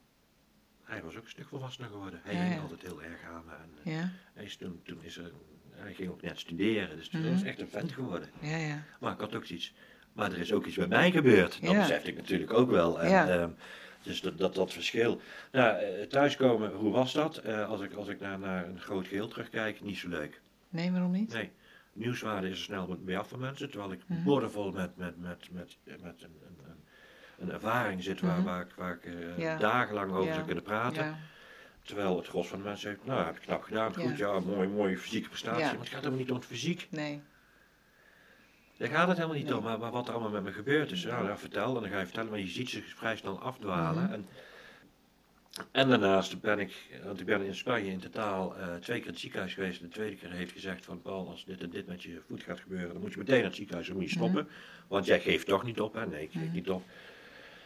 hij was ook een stuk volwassener geworden. Hij Ja, ging ja. altijd heel erg aan me. En eh, Ja, hij is toen, toen is er, hij ging ook net studeren, dus toen Mhm. was echt een vent geworden. ja, ja. Maar ik had ook zoiets, maar er is ook iets bij mij gebeurd. Dat besefte ik natuurlijk ook wel. En, Ja. ehm, dus dat, dat, dat verschil. Nou, eh, thuiskomen, hoe was dat? Eh, als, ik, als ik naar, naar een groot geheel terugkijk, niet zo leuk. Nee, waarom niet? Nee, nieuwswaarde is er snel mee af van mensen. Terwijl ik Mhm. boordevol met, met, met, met, met een, een, een, een ervaring zit waar, Mhm. waar ik, waar ik eh, Ja. dagenlang over Ja. zou kunnen praten. Ja, Terwijl het gros van de mensen zegt, nou heb je knap gedaan, goed, ja, mooi, mooie fysieke prestatie. Maar het gaat helemaal niet om het fysiek. nee. Daar gaat het helemaal niet Nee. om, maar, maar wat er allemaal met me gebeurd is. Nou, ja, vertel, en dan ga je vertellen, maar je ziet ze vrij snel afdwalen. Mhm. en, en daarnaast ben ik, want ik ben in Spanje in totaal eh, twee keer in het ziekenhuis geweest. En de tweede keer heeft gezegd van Paul, als dit en dit met je voet gaat gebeuren, dan moet je meteen naar het ziekenhuis, dan moet je stoppen. Want jij geeft toch niet op, hè? Nee, ik geef Mhm. niet op.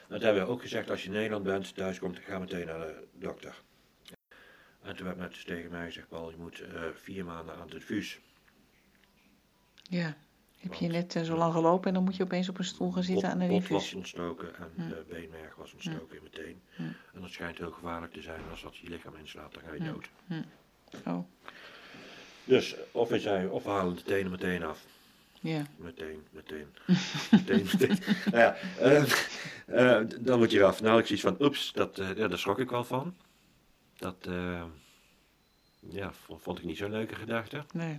Dat hebben we ook gezegd, als je in Nederland bent, thuis komt, ga meteen naar de dokter. En toen werd net dus tegen mij gezegd, Paul, je moet eh, vier maanden aan het infuus. Ja, Heb je net eh, zo lang gelopen en dan moet je opeens op een stoel gaan zitten aan de Bot was ontstoken en Hm. eh, beenmerg was ontstoken in mijn teen. Hm. En dat schijnt heel gevaarlijk te zijn. Als dat je lichaam inslaat, dan ga je Hm. dood. Oh, Dus of we, zijn, of we halen de tenen meteen af. ja. Meteen, meteen. meteen, meteen. Nou ja, eh, dan moet je eraf. Nou, ik zoiets van, oeps, dat, ja, daar schrok ik wel van. Dat ja, vond, vond ik niet zo'n leuke gedachte. Nee.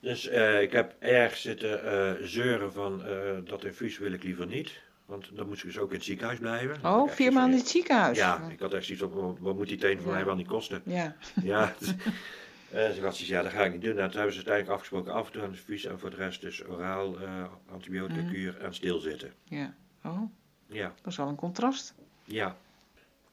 Dus eh, ik heb erg zitten eh, zeuren van eh, dat infuus wil ik liever niet. Want dan moet ze dus ook in het ziekenhuis blijven. Oh, vier maanden in het ziekenhuis. Ja, ik had echt zoiets van, wat- moet die teen voor Ja. mij wel niet kosten? Ja. Ja, dus, ze had zoiets, ja, dat ga ik niet doen. Nou, toen hebben ze uiteindelijk afgesproken af en toe aan de infuus en voor de rest dus oraal, antibiotica Mhm. kuur en stilzitten. ja. Oh, Ja, dat is wel een contrast. ja.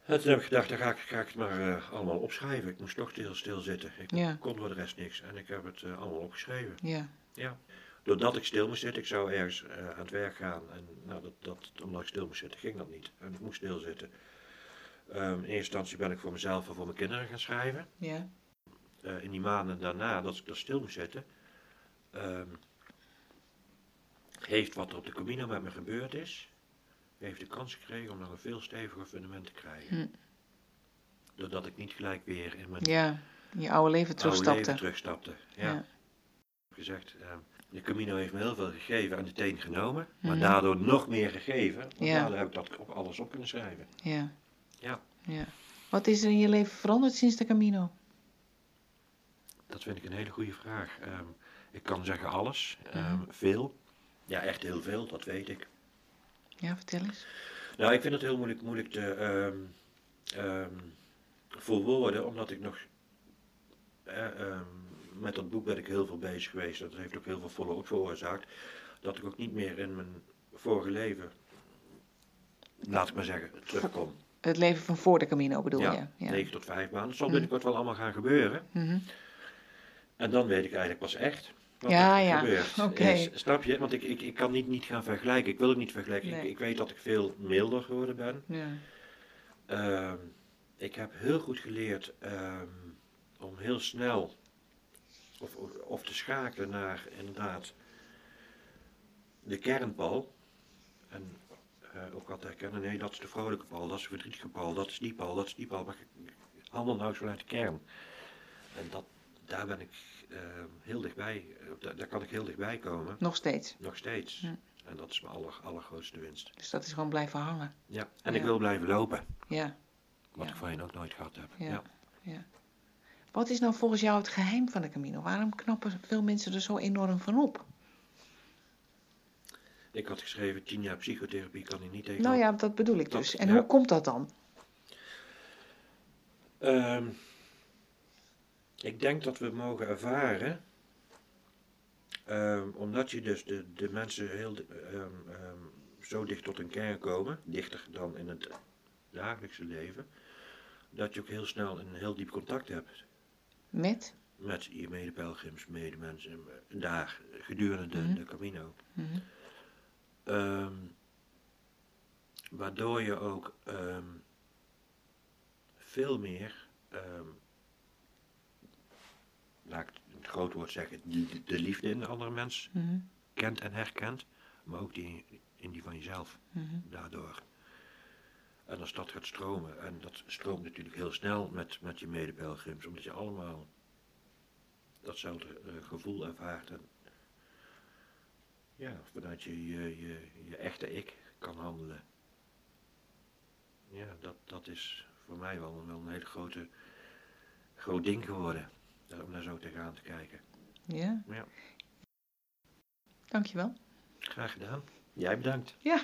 En toen heb ik gedacht, dan ga ik, ga ik het maar eh, allemaal opschrijven. Ik moest toch stil, stilzitten. Ik Ja. kon voor de rest niks en ik heb het eh, allemaal opgeschreven. Ja. Ja. Doordat ik stil moest zitten, ik zou ergens eh, aan het werk gaan. En nou, dat, dat, omdat ik stil moest zitten, ging dat niet. En ik moest stilzitten. Ehm in eerste instantie ben ik voor mezelf en voor mijn kinderen gaan schrijven. Ja. In die maanden daarna, dat ik daar stil moest zitten, ehm, heeft wat er op de Camino met me gebeurd is, heeft de kans gekregen om nog een veel steviger fundament te krijgen. Hm. Doordat ik niet gelijk weer in mijn Ja. In je oude leven oude terugstapte. leven terugstapte. Ja. Ja. Ik heb gezegd, eh, de Camino heeft me heel veel gegeven en de teen genomen, maar Mhm. daardoor nog meer gegeven. Ja. daardoor heb ik dat op alles op kunnen schrijven. Ja. Ja. ja. Wat is er in je leven veranderd sinds de Camino? Dat vind ik een hele goede vraag. Ehm, ik kan zeggen alles, ehm, Mhm. veel. Ja, echt heel veel, dat weet ik. Ja, vertel eens. Nou, ik vind het heel moeilijk, moeilijk te verwoorden, omdat ik nog. eh, ehm, met dat boek ben ik heel veel bezig geweest. Dat heeft ook heel veel follow-up veroorzaakt. Dat ik ook niet meer in mijn vorige leven, laat ik maar zeggen, terugkom. Het leven van voor de Camino bedoel Ja, je? Ja. 9 tot 5 maanden. Dat zal Mhm. binnenkort wel allemaal gaan gebeuren. Mhm. En dan weet ik eigenlijk pas echt Ja, ja. gebeurt. Oké. Snap je? Want ik, ik, ik kan niet, niet gaan vergelijken. Ik wil het niet vergelijken. Ik, Nee. ik weet dat ik veel milder geworden ben. Ja. Ehm, ik heb heel goed geleerd ehm, om heel snel of, of te schakelen naar inderdaad de kernpal. En eh, ook wat te herkennen, nee, dat is de vrolijke pal, dat is de verdrietige pal, dat is die pal, dat is die pal. Maar allemaal nou vanuit de kern. En dat, daar ben ik ehm, heel dichtbij, eh, daar, daar kan ik heel dichtbij komen, Nog steeds. nog steeds. Ja. En dat is mijn aller, allergrootste winst. Dus dat is gewoon blijven hangen. Ja. En ik wil blijven lopen, Ja. wat Ja. ik voorheen ook nooit gehad heb. Ja. ja. Wat is nou volgens jou het geheim van de Camino? Waarom knappen veel mensen er zo enorm van op? Ik had geschreven, tien jaar psychotherapie kan ik niet tegen. Nou ja, dat bedoel ik Dat- dus. En hoe komt dat dan? Ehm, ik denk dat we mogen ervaren, ehm, omdat je dus de, de mensen heel ehm, ehm, zo dicht tot een kern komen, dichter dan in het dagelijkse leven, dat je ook heel snel een heel diep contact hebt Met? met je medepelgrims, medemensen, eh, daar gedurende de, Mhm. de Camino. Mhm. Waardoor je ook veel meer, laat ik het groot woord zeggen, de, de liefde in de andere mens Mhm. kent en herkent, maar ook die in die van jezelf Mhm. daardoor. En als dat gaat stromen, en dat stroomt natuurlijk heel snel met, met je medepelgrims, omdat je allemaal datzelfde eh, gevoel ervaart en ja, vanuit je, je, je, je echte ik kan handelen. Ja, dat, dat is voor mij wel, wel een hele grote, groot ding geworden, om daar zo tegenaan te kijken. Ja. Ja. Dankjewel. Graag gedaan. Jij bedankt. Ja.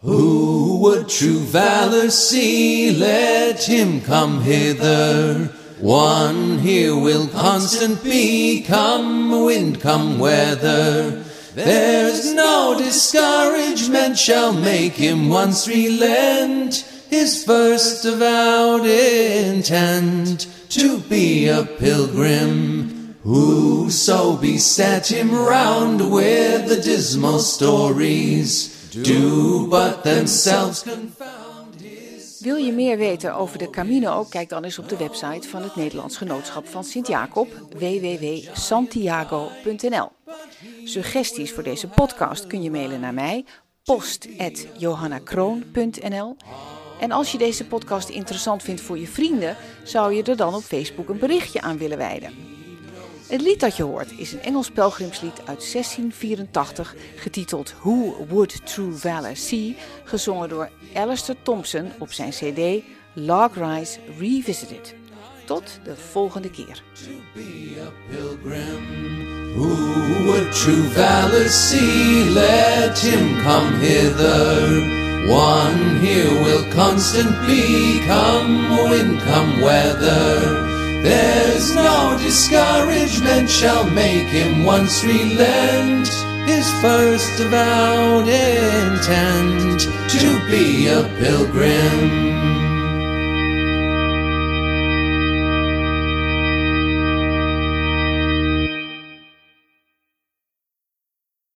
Who would true valor see? Let him come hither. One here will constant be, come wind, come weather. There's no discouragement shall make him once relent his first avowed intent to be a pilgrim. Whoso beset him round with the dismal stories do but themselves confound his Wil je meer weten over de Camino? Kijk dan eens op de website van het Nederlands Genootschap van Sint-Jacob, www.santiago.nl. Suggesties voor deze podcast kun je mailen naar mij, post.johannakroon.nl. En als je deze podcast interessant vindt voor je vrienden, zou je er dan op Facebook een berichtje aan willen wijden. Het lied dat je hoort is een Engels pelgrimslied uit 1684, getiteld Who Would True Valor See, gezongen door Alistair Thompson op zijn CD Log Rise Revisited. Tot de volgende keer. Would true see? Him come hither. One here will constant be, come wind, come weather. There's no discouragement shall make him once relent his first avowed intent to be a pilgrim.